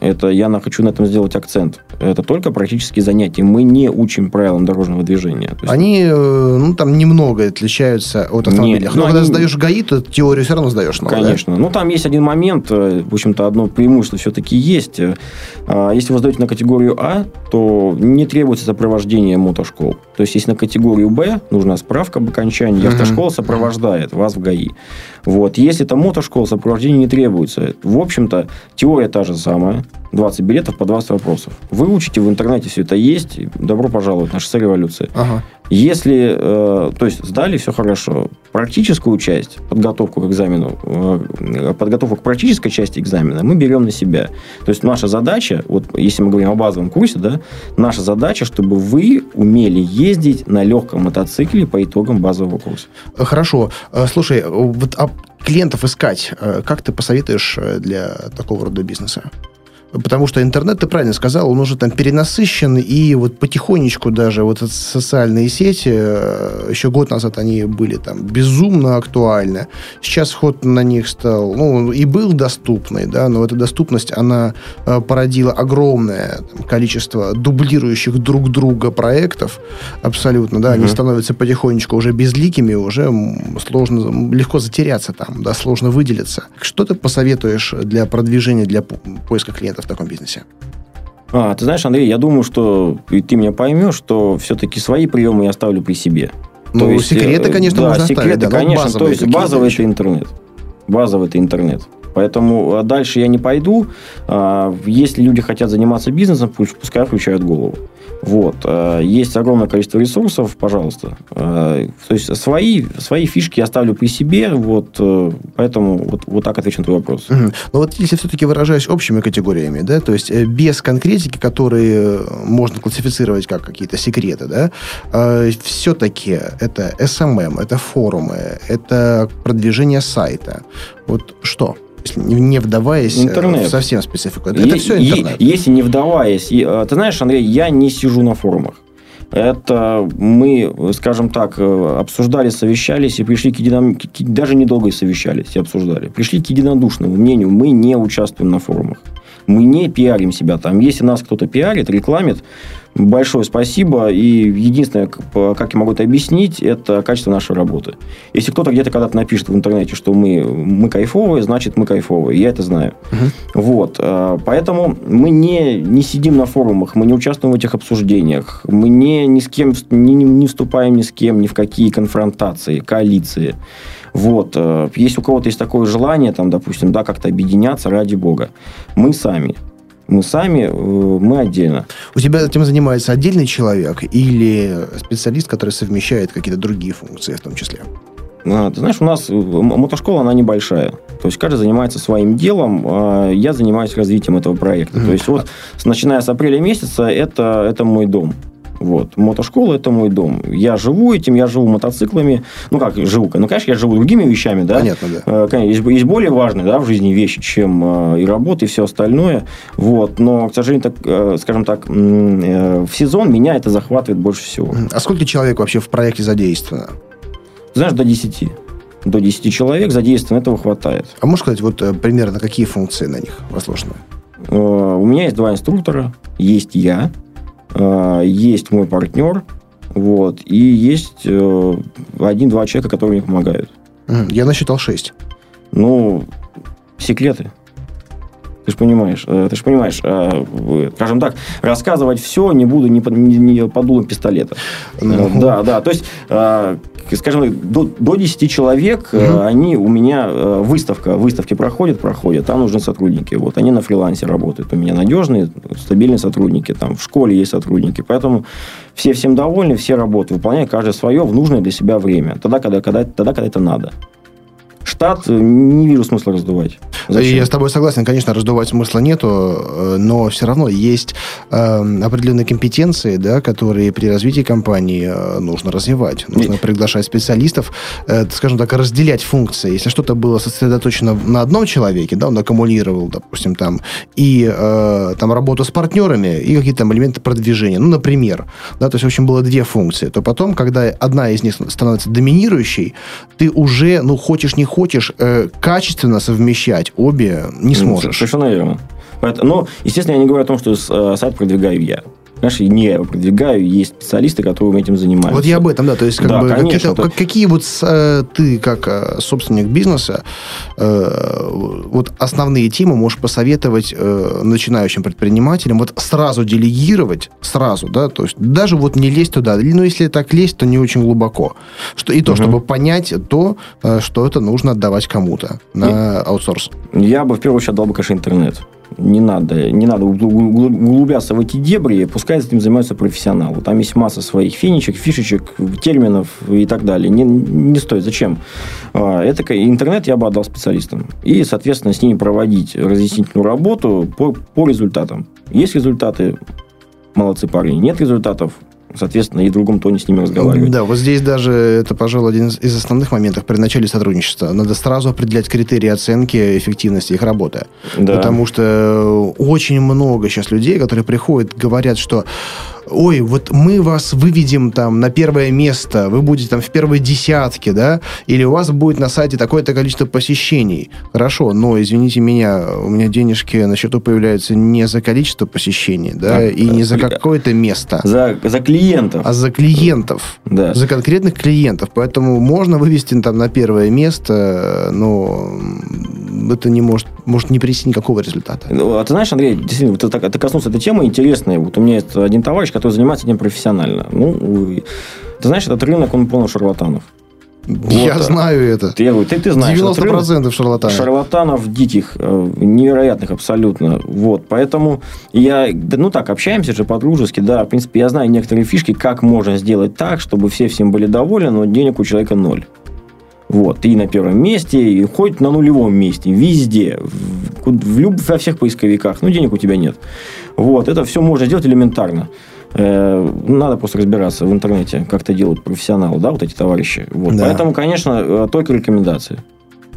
Это я хочу на этом сделать акцент. Это только практические занятия. Мы не учим правилам дорожного движения. есть... Они, э, ну, там немного отличаются от автомобиля. Нет, Но ну, когда они... сдаешь ГАИ, то теорию все равно сдаешь. Много, Конечно. Да? Ну, там есть один момент, э, в общем-то, одно преимущество все-таки есть. Э, а, если вы сдаете на категорию А, то не требуется сопровождение мотошкол. То есть, если на категорию Б нужна справка об окончании, автошкола сопровождает вас в ГАИ. Вот. Если это мотошкола, сопровождение не требуется. В общем-то, теория та же самая. 20 билетов по 20 вопросов. Вы выучите, в интернете все это есть. Добро пожаловать на шоссе революции. Ага. Если, э, то есть, сдали, все хорошо. Практическую часть, подготовку к экзамену, э, подготовку к практической части экзамена мы берем на себя. То есть, наша задача, вот если мы говорим о базовом курсе, да, наша задача, чтобы вы умели ездить на легком мотоцикле по итогам базового курса. Хорошо. Э, слушай, вот а клиентов искать, э, как ты посоветуешь э, для такого рода бизнеса? Потому что интернет, ты правильно сказал, он уже там перенасыщен, и вот потихонечку даже вот эти социальные сети, э, еще год назад они были там безумно актуальны. Сейчас ход на них стал, ну, и был доступный, да, но эта доступность, она э, породила огромное там, количество дублирующих друг друга проектов, абсолютно, да, угу. они становятся потихонечку уже безликими, уже сложно, легко затеряться там, да, сложно выделиться. Что ты посоветуешь для продвижения, для поиска клиентов? В таком бизнесе? А, ты знаешь, Андрей, я думаю, что и ты меня поймешь, что все-таки свои приемы я оставлю при себе. Ну, то есть, секреты, э, конечно, да, можно секреты, оставить, да, конечно, то есть базовый это интернет. Базовый это интернет. Поэтому а, дальше я не пойду. А, если люди хотят заниматься бизнесом, пускай включают голову. Вот. Э, есть огромное количество ресурсов, пожалуйста. Э, то есть свои, свои фишки я оставлю при себе, вот, э, поэтому вот, вот так отвечу на твой вопрос. Угу. Ну вот если все-таки выражаясь общими категориями, да, то есть без конкретики, которые можно классифицировать как какие-то секреты, да, все-таки это SMM, это форумы, это продвижение сайта. Вот что? Не вдаваясь э, интернет. в совсем специфику. Это, е- все интернет. Если не вдаваясь, э, ты знаешь, Андрей, я не сижу на форумах. Это мы, скажем так, э, обсуждали, совещались и пришли к едином... Даже недолго совещались и обсуждали. Пришли к единодушному мнению. Мы не участвуем на форумах. Мы не пиарим себя там. Если нас кто-то пиарит, рекламит, большое спасибо. И единственное, как я могу это объяснить, это качество нашей работы. Если кто-то где-то когда-то напишет в интернете, что мы, мы кайфовые, значит, мы кайфовые. Я это знаю. Угу. Вот. А, поэтому мы не, не сидим на форумах, мы не участвуем в этих обсуждениях, мы не, ни с кем не, не вступаем ни с кем, ни в какие конфронтации, коалиции. Вот. Э, если у кого-то есть такое желание, там, допустим, да, как-то объединяться ради бога, мы сами. Мы сами, э, мы отдельно. У тебя этим занимается отдельный человек или специалист, который совмещает какие-то другие функции в том числе? А, ты знаешь, у нас э, мотошкола, она небольшая. То есть каждый занимается своим делом. А я занимаюсь развитием этого проекта. Mm-hmm. То есть вот начиная с апреля месяца это, это мой дом. Вот. Мотошкола – это мой дом. Я живу этим, я живу мотоциклами. Ну, как живу? Ну, конечно, я живу другими вещами, да. Понятно, да. Э, конечно, есть, есть более важные, да, в жизни вещи, чем э, и работа, и все остальное. Вот. Но, к сожалению, так, э, скажем так, в сезон меня это захватывает больше всего. А сколько человек вообще в проекте задействовано? Знаешь, до 10 до 10 человек задействовано, этого хватает. А можешь сказать, вот примерно какие функции на них возложены? У меня есть два инструктора, есть я, есть мой партнер, вот, и есть э, один-два человека, которые мне помогают. Я насчитал шесть. Ну, секреты. Ты же понимаешь, э, ты же понимаешь, скажем так, рассказывать все не буду ни под, ни, ни под дулом пистолета. Ну. Да, да, то есть скажем так, до, до 10 человек, угу. они у меня, э, выставка, выставки проходят, проходят, там нужны сотрудники. Вот, они на фрилансе работают. У меня надежные, стабильные сотрудники. Там в школе есть сотрудники. Поэтому все всем довольны, все работают, выполняют каждое свое в нужное для себя время. Тогда, когда, когда, тогда, когда это надо штат э, не вижу смысла раздувать. Зачем? Я с тобой согласен, конечно, раздувать смысла нету, э, но все равно есть э, определенные компетенции, да, которые при развитии компании э, нужно развивать. Нужно и... приглашать специалистов, э, скажем так, разделять функции. Если что-то было сосредоточено на одном человеке, да, он аккумулировал, допустим, там, и э, там работу с партнерами, и какие-то там элементы продвижения. Ну, например, да, то есть, в общем, было две функции. То потом, когда одна из них становится доминирующей, ты уже, ну, хочешь не хочешь, э, качественно совмещать обе не сможешь. Совершенно верно. Но, естественно, я не говорю о том, что э, сайт продвигаю я. Знаешь, не я его продвигаю, есть специалисты, которые этим занимаются. Вот я об этом, да. То есть, как да, бы, конечно, какие, то... какие вот э, ты, как э, собственник бизнеса, э, вот основные темы можешь посоветовать э, начинающим предпринимателям вот сразу делегировать, сразу, да, то есть даже вот не лезть туда, ну, если так лезть, то не очень глубоко. Что, и то, угу. чтобы понять то, э, что это нужно отдавать кому-то на и аутсорс. Я бы в первую очередь отдал бы, конечно, интернет. Не надо, не надо углубляться в эти дебри, пускай этим занимаются профессионалы. Там есть масса своих финичек, фишечек, терминов и так далее. Не, не стоит. Зачем? А, это интернет я бы отдал специалистам. И, соответственно, с ними проводить разъяснительную работу по, по результатам. Есть результаты, молодцы парни. Нет результатов, соответственно, и в другом тоне с ними разговаривать. Да, вот здесь даже это, пожалуй, один из основных моментов при начале сотрудничества. Надо сразу определять критерии оценки эффективности их работы. Да. Потому что очень много сейчас людей, которые приходят, говорят, что ой, вот мы вас выведем там на первое место, вы будете там в первой десятке, да, или у вас будет на сайте такое-то количество посещений. Хорошо, но, извините меня, у меня денежки на счету появляются не за количество посещений, да, а, и не за какое-то место. За, за клиентов. А за клиентов. Да. За конкретных клиентов. Поэтому можно вывести там на первое место, но это не может, может не принести никакого результата. Ну, а ты знаешь, Андрей, действительно, ты, ты коснулся этой темы интересной. Вот у меня есть один товарищ, который занимается этим профессионально. Ну, ты знаешь, этот рынок, он полон шарлатанов. Вот. Я знаю это. Ты, ты, ты знаешь. 90% рынок, шарлатанов. Шарлатанов диких, э, невероятных абсолютно. Вот. Поэтому я, ну так, общаемся же по-дружески, да. В принципе, я знаю некоторые фишки, как можно сделать так, чтобы все всем были довольны, но денег у человека ноль. Вот, и на первом месте, и хоть на нулевом месте, везде, в, в люб, во всех поисковиках, ну, денег у тебя нет. Вот, это все можно сделать элементарно. Э, надо просто разбираться в интернете, как это делают профессионалы, да, вот эти товарищи. Вот. Да. Поэтому, конечно, э, только рекомендации.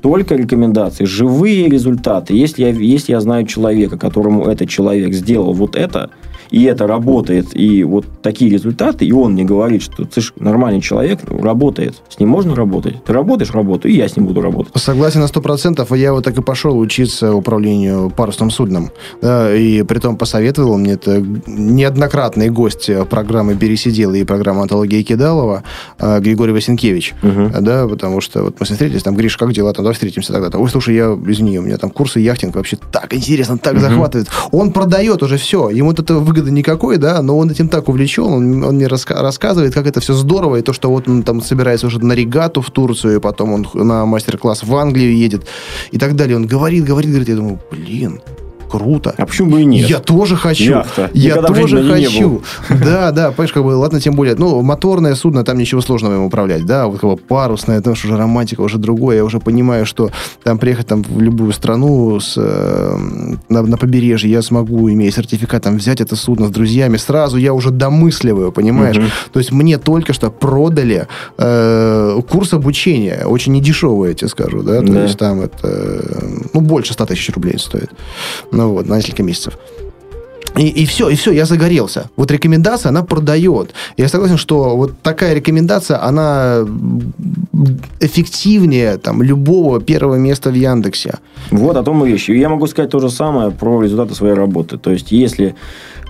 Только рекомендации, живые результаты. Если я, если я знаю человека, которому этот человек сделал вот это, и это работает, и вот такие результаты, и он мне говорит, что ты же нормальный человек, работает, с ним можно работать. Ты работаешь, работаю, и я с ним буду работать. Согласен на сто процентов. Я вот так и пошел учиться управлению парусным судном. Да, и при том посоветовал мне это неоднократный гость программы «Пересидел» и программы «Антология Кидалова» а, Григорий Васенкевич. Угу. Да, потому что вот мы встретились, там, Гриш, как дела? Там, давай встретимся тогда. Ой, слушай, я, извини, у меня там курсы яхтинг вообще так интересно, так угу. захватывает. Он продает уже все. Ему это выгодно выгоды никакой, да, но он этим так увлечен, он, он мне раска- рассказывает, как это все здорово, и то, что вот он там собирается уже на регату в Турцию, и потом он на мастер-класс в Англию едет, и так далее. Он говорит, говорит, говорит, я думаю, блин, круто. А почему бы и нет? Я тоже хочу. Яхта. Я Никогда тоже хочу. Да, да, понимаешь, как бы, ладно, тем более, ну, моторное судно, там ничего сложного им управлять, да, вот как бы парусное, это уже романтика, уже другое, я уже понимаю, что там приехать там в любую страну с, э, на, на побережье, я смогу, имея сертификат, там взять это судно с друзьями, сразу я уже домысливаю, понимаешь? Угу. То есть мне только что продали э, курс обучения, очень недешевый, я тебе скажу, да, то да. есть там это, ну, больше 100 тысяч рублей стоит. Ну, вот, на несколько месяцев. И, и все, и все, я загорелся. Вот рекомендация, она продает. Я согласен, что вот такая рекомендация, она эффективнее там, любого первого места в Яндексе. Вот о том и речь. Я могу сказать то же самое про результаты своей работы. То есть, если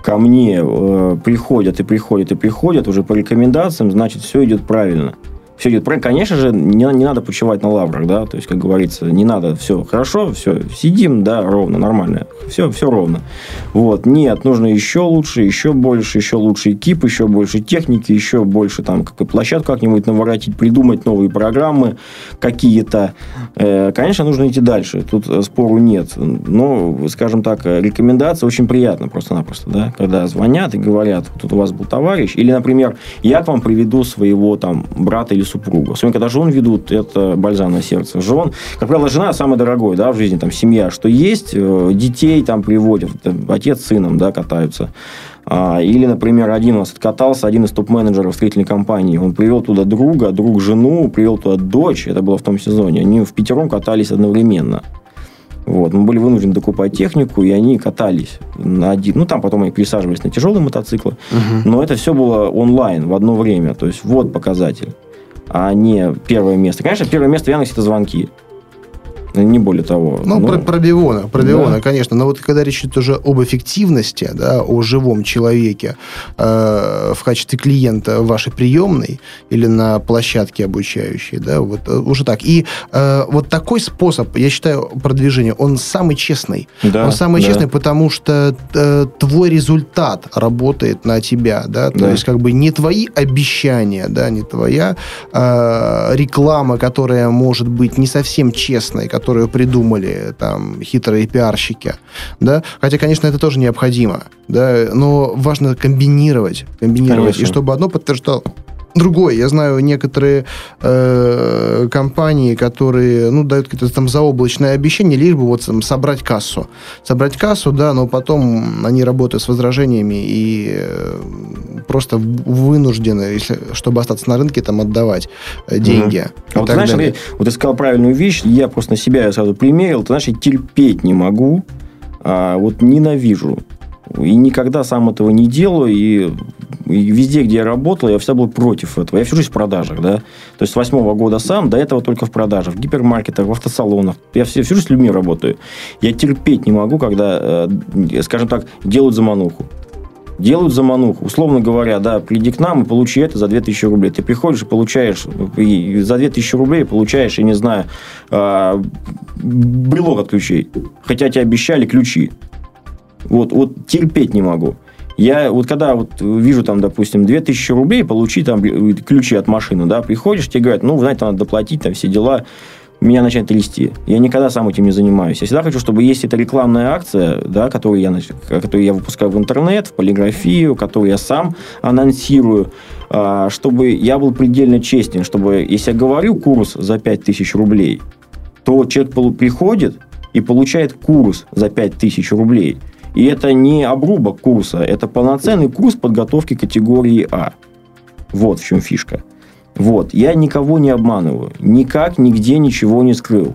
ко мне э, приходят и приходят и приходят уже по рекомендациям, значит, все идет правильно все идет правильно. Конечно же, не, не надо почивать на лаврах, да, то есть, как говорится, не надо, все хорошо, все, сидим, да, ровно, нормально, все, все ровно. Вот, нет, нужно еще лучше, еще больше, еще лучше экип, еще больше техники, еще больше там как площадку как-нибудь наворотить, придумать новые программы какие-то. Э, конечно, нужно идти дальше, тут спору нет. Но, скажем так, рекомендация очень приятна просто-напросто, да, когда звонят и говорят, тут у вас был товарищ, или, например, я к вам приведу своего там брата или супругу. Особенно, когда жен ведут, это бальзам на сердце. Жен, как правило, жена самая дорогой, да, в жизни, там, семья, что есть, э, детей там приводят, отец с сыном, да, катаются. А, или, например, один у нас откатался, один из топ-менеджеров строительной компании. Он привел туда друга, друг жену, привел туда дочь. Это было в том сезоне. Они в пятером катались одновременно. Вот. Мы были вынуждены докупать технику, и они катались на один. Ну, там потом они пересаживались на тяжелые мотоциклы. Угу. Но это все было онлайн в одно время. То есть, вот показатель а не первое место. Конечно, первое место в Яндексе – это звонки. Не более того. Ну, ну про, про Биона, про да. конечно. Но вот когда речь идет уже об эффективности, да, о живом человеке э, в качестве клиента вашей приемной или на площадке обучающей, да, вот э, уже так. И э, вот такой способ, я считаю, продвижения, он самый честный. Да, он самый да. честный, потому что э, твой результат работает на тебя, да, то да. есть как бы не твои обещания, да, не твоя э, реклама, которая может быть не совсем честной, которую придумали там хитрые пиарщики, да, хотя, конечно, это тоже необходимо, да, но важно комбинировать, комбинировать, конечно. и чтобы одно подтверждало другой. Я знаю некоторые э, компании, которые ну, дают какие-то там заоблачные обещания, лишь бы вот там, собрать кассу. Собрать кассу, да, но потом они работают с возражениями и э, просто вынуждены, если, чтобы остаться на рынке, там отдавать э, деньги. Mm-hmm. А вот, знаешь, далее. вот ты сказал правильную вещь, я просто на себя сразу примерил. Ты знаешь, я терпеть не могу, а вот ненавижу и никогда сам этого не делаю. И, и везде, где я работал, я всегда был против этого. Я всю жизнь в продажах, да. То есть, с восьмого года сам, до этого только в продажах. В гипермаркетах, в автосалонах. Я всю, всю жизнь с людьми работаю. Я терпеть не могу, когда, э, скажем так, делают замануху делают замануху. Условно говоря, да, приди к нам и получи это за 2000 рублей. Ты приходишь и получаешь и за 2000 рублей получаешь, я не знаю, э, брелок от ключей. Хотя тебе обещали ключи. Вот, вот терпеть не могу. Я вот когда вот вижу там, допустим, 2000 рублей, получи там ключи от машины, да, приходишь, тебе говорят, ну, знаете, надо доплатить, там все дела, меня начинает трясти. Я никогда сам этим не занимаюсь. Я всегда хочу, чтобы есть эта рекламная акция, да, которую я, которую я выпускаю в интернет, в полиграфию, которую я сам анонсирую, а, чтобы я был предельно честен, чтобы, если я говорю курс за 5000 рублей, то человек приходит и получает курс за 5000 рублей – и это не обрубок курса, это полноценный курс подготовки категории А. Вот в чем фишка. Вот. Я никого не обманываю. Никак, нигде ничего не скрыл.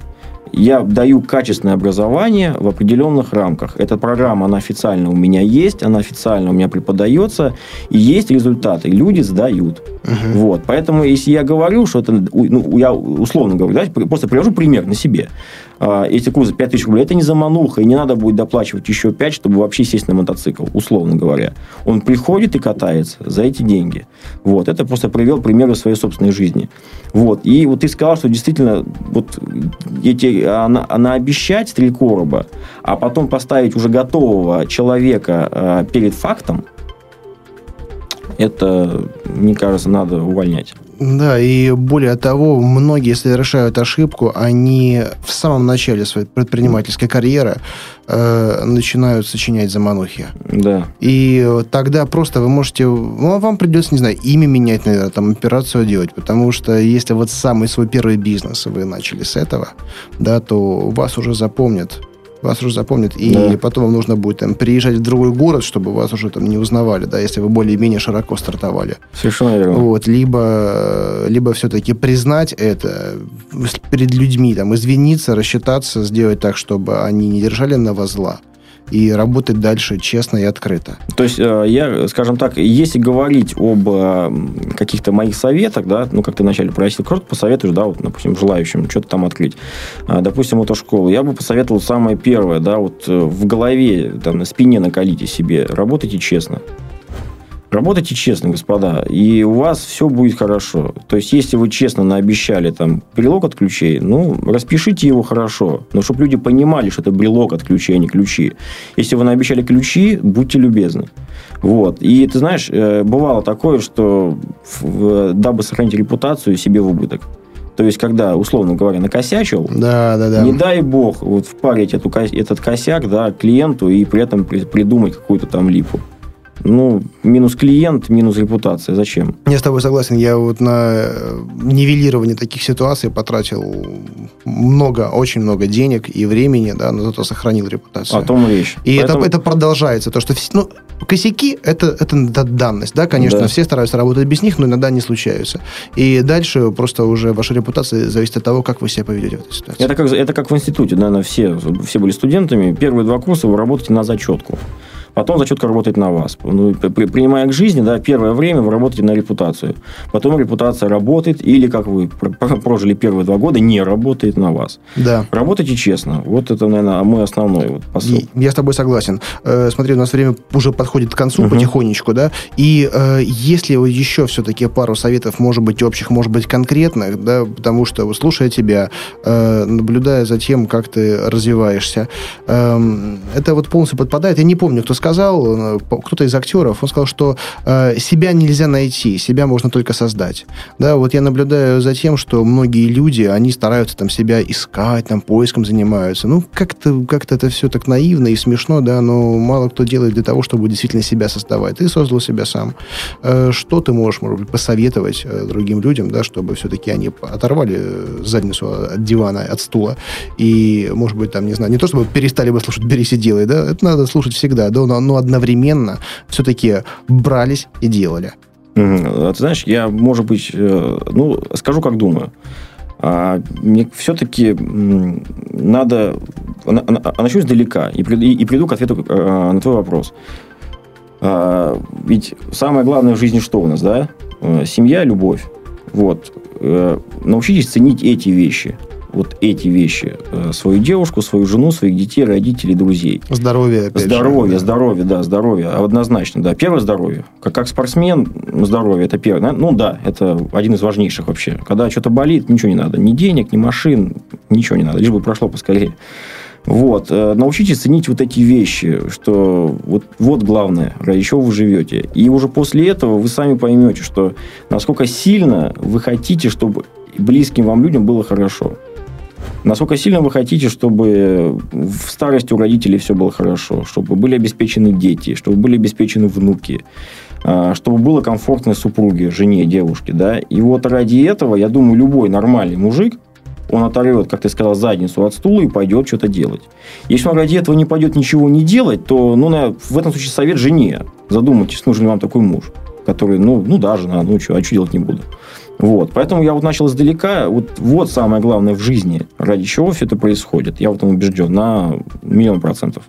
Я даю качественное образование в определенных рамках. Эта программа, она официально у меня есть, она официально у меня преподается, и есть результаты. Люди сдают. Угу. Вот. Поэтому, если я говорю, что это, ну, я условно говорю, да, просто привожу пример на себе. А, если курс 5 тысяч рублей, это не замануха, и не надо будет доплачивать еще 5, чтобы вообще сесть на мотоцикл, условно говоря. Он приходит и катается за эти деньги. Вот. Это просто привел примеры своей собственной жизни. Вот. И вот ты сказал, что действительно вот эти, она, она обещать стрелькороба, а потом поставить уже готового человека э, перед фактом, это, мне кажется, надо увольнять. Да, и более того, многие совершают ошибку, они в самом начале своей предпринимательской карьеры э, начинают сочинять заманухи. Да. И тогда просто вы можете, ну, вам придется, не знаю, имя менять, наверное, там, операцию делать, потому что если вот самый свой первый бизнес вы начали с этого, да, то вас уже запомнят вас уже запомнят, и да. потом вам нужно будет там, приезжать в другой город, чтобы вас уже там не узнавали, да, если вы более-менее широко стартовали. Совершенно верно. Вот, либо, либо все-таки признать это перед людьми, там, извиниться, рассчитаться, сделать так, чтобы они не держали на вас зла и работать дальше честно и открыто. То есть, э, я, скажем так, если говорить об э, каких-то моих советах, да, ну, как ты вначале просил, кто посоветуешь, да, вот, допустим, желающим что-то там открыть, а, допустим, школу, я бы посоветовал самое первое, да, вот э, в голове, там, на спине накалите себе, работайте честно. Работайте честно, господа, и у вас все будет хорошо. То есть, если вы честно наобещали там брелок от ключей, ну, распишите его хорошо. Но чтобы люди понимали, что это брелок от ключей, а не ключи. Если вы наобещали ключи, будьте любезны. Вот. И ты знаешь, э, бывало такое, что дабы сохранить репутацию себе в убыток. То есть, когда, условно говоря, накосячил, да, да, да. не дай бог вот впарить эту, этот косяк да, клиенту и при этом придумать какую-то там липу ну, минус клиент, минус репутация. Зачем? Я с тобой согласен. Я вот на э, нивелирование таких ситуаций потратил много, очень много денег и времени, да, но зато сохранил репутацию. О том речь. И Поэтому... это, это продолжается. То, что ну, косяки это, это, данность. Да, конечно, да. все стараются работать без них, но иногда не случаются. И дальше просто уже ваша репутация зависит от того, как вы себя поведете в этой ситуации. Это как, это как в институте, наверное, все, все были студентами. Первые два курса вы работаете на зачетку потом зачетка работает на вас. Ну, принимая к жизни, да, первое время вы работаете на репутацию. Потом репутация работает, или, как вы прожили первые два года, не работает на вас. Да. Работайте честно. Вот это, наверное, мой основной вот посыл. Я с тобой согласен. Э, смотри, у нас время уже подходит к концу угу. потихонечку, да, и э, если еще все-таки пару советов, может быть, общих, может быть, конкретных, да, потому что, слушая тебя, э, наблюдая за тем, как ты развиваешься, э, это вот полностью подпадает. Я не помню, кто сказал, сказал, э, кто-то из актеров, он сказал, что э, себя нельзя найти, себя можно только создать. Да, вот я наблюдаю за тем, что многие люди, они стараются там себя искать, там поиском занимаются. Ну, как-то как это все так наивно и смешно, да, но мало кто делает для того, чтобы действительно себя создавать. Ты создал себя сам. Э, что ты можешь, может быть, посоветовать э, другим людям, да, чтобы все-таки они оторвали э, задницу от дивана, от стула и, может быть, там, не знаю, не то чтобы перестали бы слушать «Берись и делай», да, это надо слушать всегда, да, но, но одновременно все-таки брались и делали. Mm-hmm. Ты знаешь, я, может быть, ну, скажу, как думаю. А мне все-таки надо... Начну издалека и приду к ответу на твой вопрос. А, ведь самое главное в жизни что у нас, да? Э, семья, любовь. Вот. Э, научитесь ценить эти вещи. Вот эти вещи. Э, свою девушку, свою жену, своих детей, родителей, друзей. Здоровье, опять Здоровье, же, да. здоровье, да, здоровье. Однозначно, да. Первое здоровье. Как, как спортсмен, здоровье это первое. Ну да, это один из важнейших вообще. Когда что-то болит, ничего не надо. Ни денег, ни машин, ничего не надо. Лишь бы прошло поскорее. Вот. Э, научитесь ценить вот эти вещи, что вот, вот главное, ради чего вы живете. И уже после этого вы сами поймете, что насколько сильно вы хотите, чтобы близким вам людям было хорошо. Насколько сильно вы хотите, чтобы в старости у родителей все было хорошо, чтобы были обеспечены дети, чтобы были обеспечены внуки, а, чтобы было комфортно супруге, жене, девушке. Да? И вот ради этого, я думаю, любой нормальный мужик – он оторвет, как ты сказал, задницу от стула и пойдет что-то делать. Если он ради этого не пойдет ничего не делать, то ну, на, в этом случае совет жене. Задумайтесь, нужен ли вам такой муж, который, ну, ну да, жена, ну что, а что делать не буду. Вот. Поэтому я вот начал издалека. Вот, вот самое главное в жизни, ради чего все это происходит. Я в этом убежден на миллион процентов.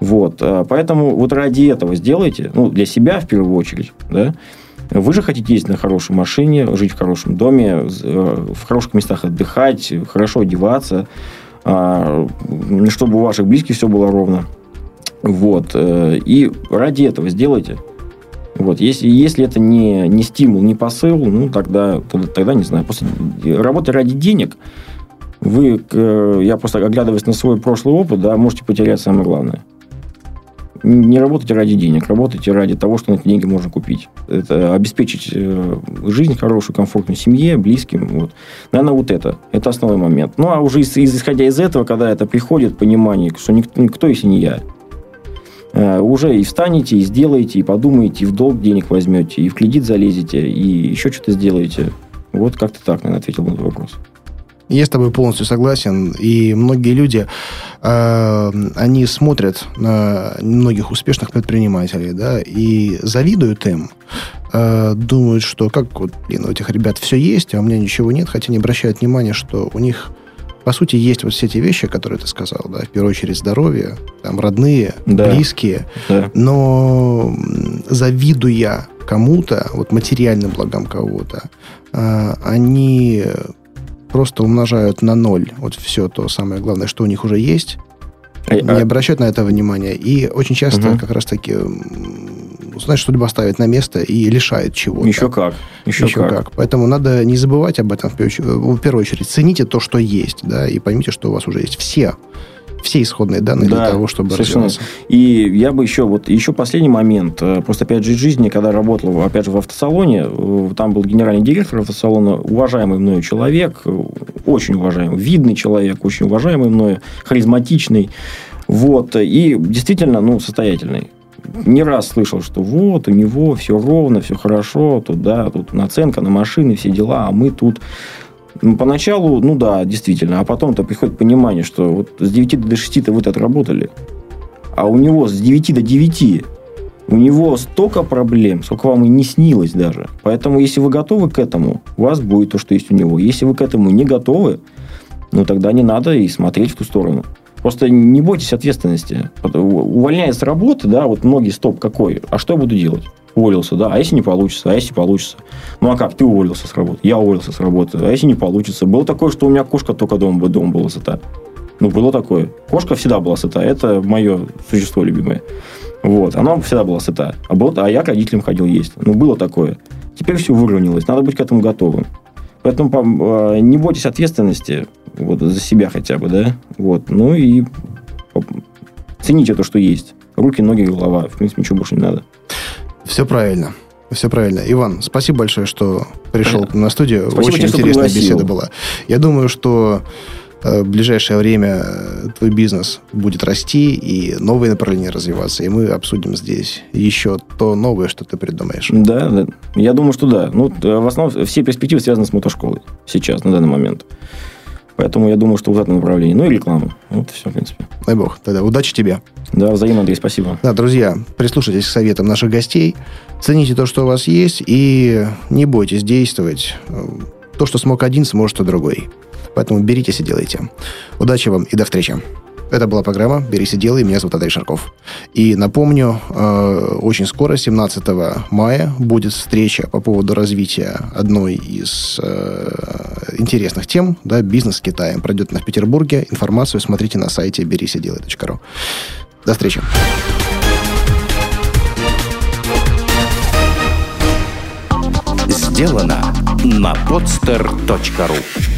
Вот. А поэтому вот ради этого сделайте, ну, для себя в первую очередь, да, вы же хотите ездить на хорошей машине, жить в хорошем доме, э, в хороших местах отдыхать, хорошо одеваться, а, чтобы у ваших близких все было ровно. Вот. Э, и ради этого сделайте. Вот. Если, если это не, не стимул, не посыл, ну, тогда, тогда, тогда не знаю. После работы ради денег вы, э, я просто оглядываясь на свой прошлый опыт, да, можете потерять самое главное – не работайте ради денег, работайте ради того, что на эти деньги можно купить. Это обеспечить э, жизнь хорошую, комфортную семье, близким. Вот. Наверное, вот это. Это основной момент. Ну, а уже исходя из этого, когда это приходит, понимание, что никто, никто если не я, уже и встанете, и сделаете, и подумаете, и в долг денег возьмете, и в кредит залезете, и еще что-то сделаете. Вот как-то так, наверное, ответил на этот вопрос. Я с тобой полностью согласен. И многие люди, э, они смотрят на многих успешных предпринимателей, да, и завидуют им, э, думают, что как вот, блин, у этих ребят все есть, а у меня ничего нет, хотя не обращают внимания, что у них по сути, есть вот все эти вещи, которые ты сказал, да, в первую очередь здоровье, там, родные, да. близкие, да. но завидуя кому-то, вот материальным благам кого-то, э, они просто умножают на ноль вот все то самое главное, что у них уже есть, а, не а... обращают на это внимания. И очень часто угу. как раз-таки знаешь, что-либо ставит на место и лишает чего-то. Еще как. Еще, Еще как. как. Поэтому надо не забывать об этом в первую очередь. Цените то, что есть, да, и поймите, что у вас уже есть все все исходные данные да, для того, чтобы совершенно. развиваться. И я бы еще, вот еще последний момент. Э, просто, опять же, из жизни, когда работал, опять же, в автосалоне, э, там был генеральный директор автосалона, уважаемый мною человек, э, очень уважаемый, видный человек, очень уважаемый мною, харизматичный. Вот. И действительно, ну, состоятельный не раз слышал, что вот у него все ровно, все хорошо, тут, да, тут наценка на машины, все дела, а мы тут поначалу, ну да, действительно. А потом-то приходит понимание, что вот с 9 до 6 вы отработали. А у него с 9 до 9 у него столько проблем, сколько вам и не снилось даже. Поэтому, если вы готовы к этому, у вас будет то, что есть у него. Если вы к этому не готовы, ну тогда не надо и смотреть в ту сторону. Просто не бойтесь ответственности. Увольняясь с работы, да, вот многие стоп какой, а что я буду делать? уволился, да, а если не получится, а если получится? Ну, а как, ты уволился с работы, я уволился с работы, а если не получится? Было такое, что у меня кошка только дома, дома была сыта. Ну, было такое. Кошка всегда была сыта, это мое существо любимое. Вот, она всегда была сыта. А, был, а я к родителям ходил есть. Ну, было такое. Теперь все выровнялось, надо быть к этому готовым. Поэтому а, не бойтесь ответственности вот, за себя хотя бы, да. Вот. Ну и цените то, что есть. руки, ноги, голова. В принципе, ничего больше не надо. Все правильно. Все правильно. Иван, спасибо большое, что пришел Понятно. на студию. Спасибо Очень тебе, интересная беседа была. Я думаю, что э, в ближайшее время твой бизнес будет расти и новые направления развиваться. И мы обсудим здесь еще то новое, что ты придумаешь. Да, да. Я думаю, что да. Ну, в основном все перспективы связаны с мотошколой сейчас, на данный момент. Поэтому я думаю, что в этом направлении. Ну и реклама. Вот все, в принципе. Дай бог. Тогда удачи тебе. Да, взаимно, Андрей, спасибо. Да, друзья, прислушайтесь к советам наших гостей, цените то, что у вас есть, и не бойтесь действовать. То, что смог один, сможет и другой. Поэтому беритесь и делайте. Удачи вам и до встречи. Это была программа «Берись и делай». Меня зовут Андрей Шарков. И напомню, э, очень скоро, 17 мая, будет встреча по поводу развития одной из э, интересных тем, да, бизнес с Китаем. Пройдет она в Петербурге. Информацию смотрите на сайте берисиделай.ру. До встречи. Сделано на podster.ru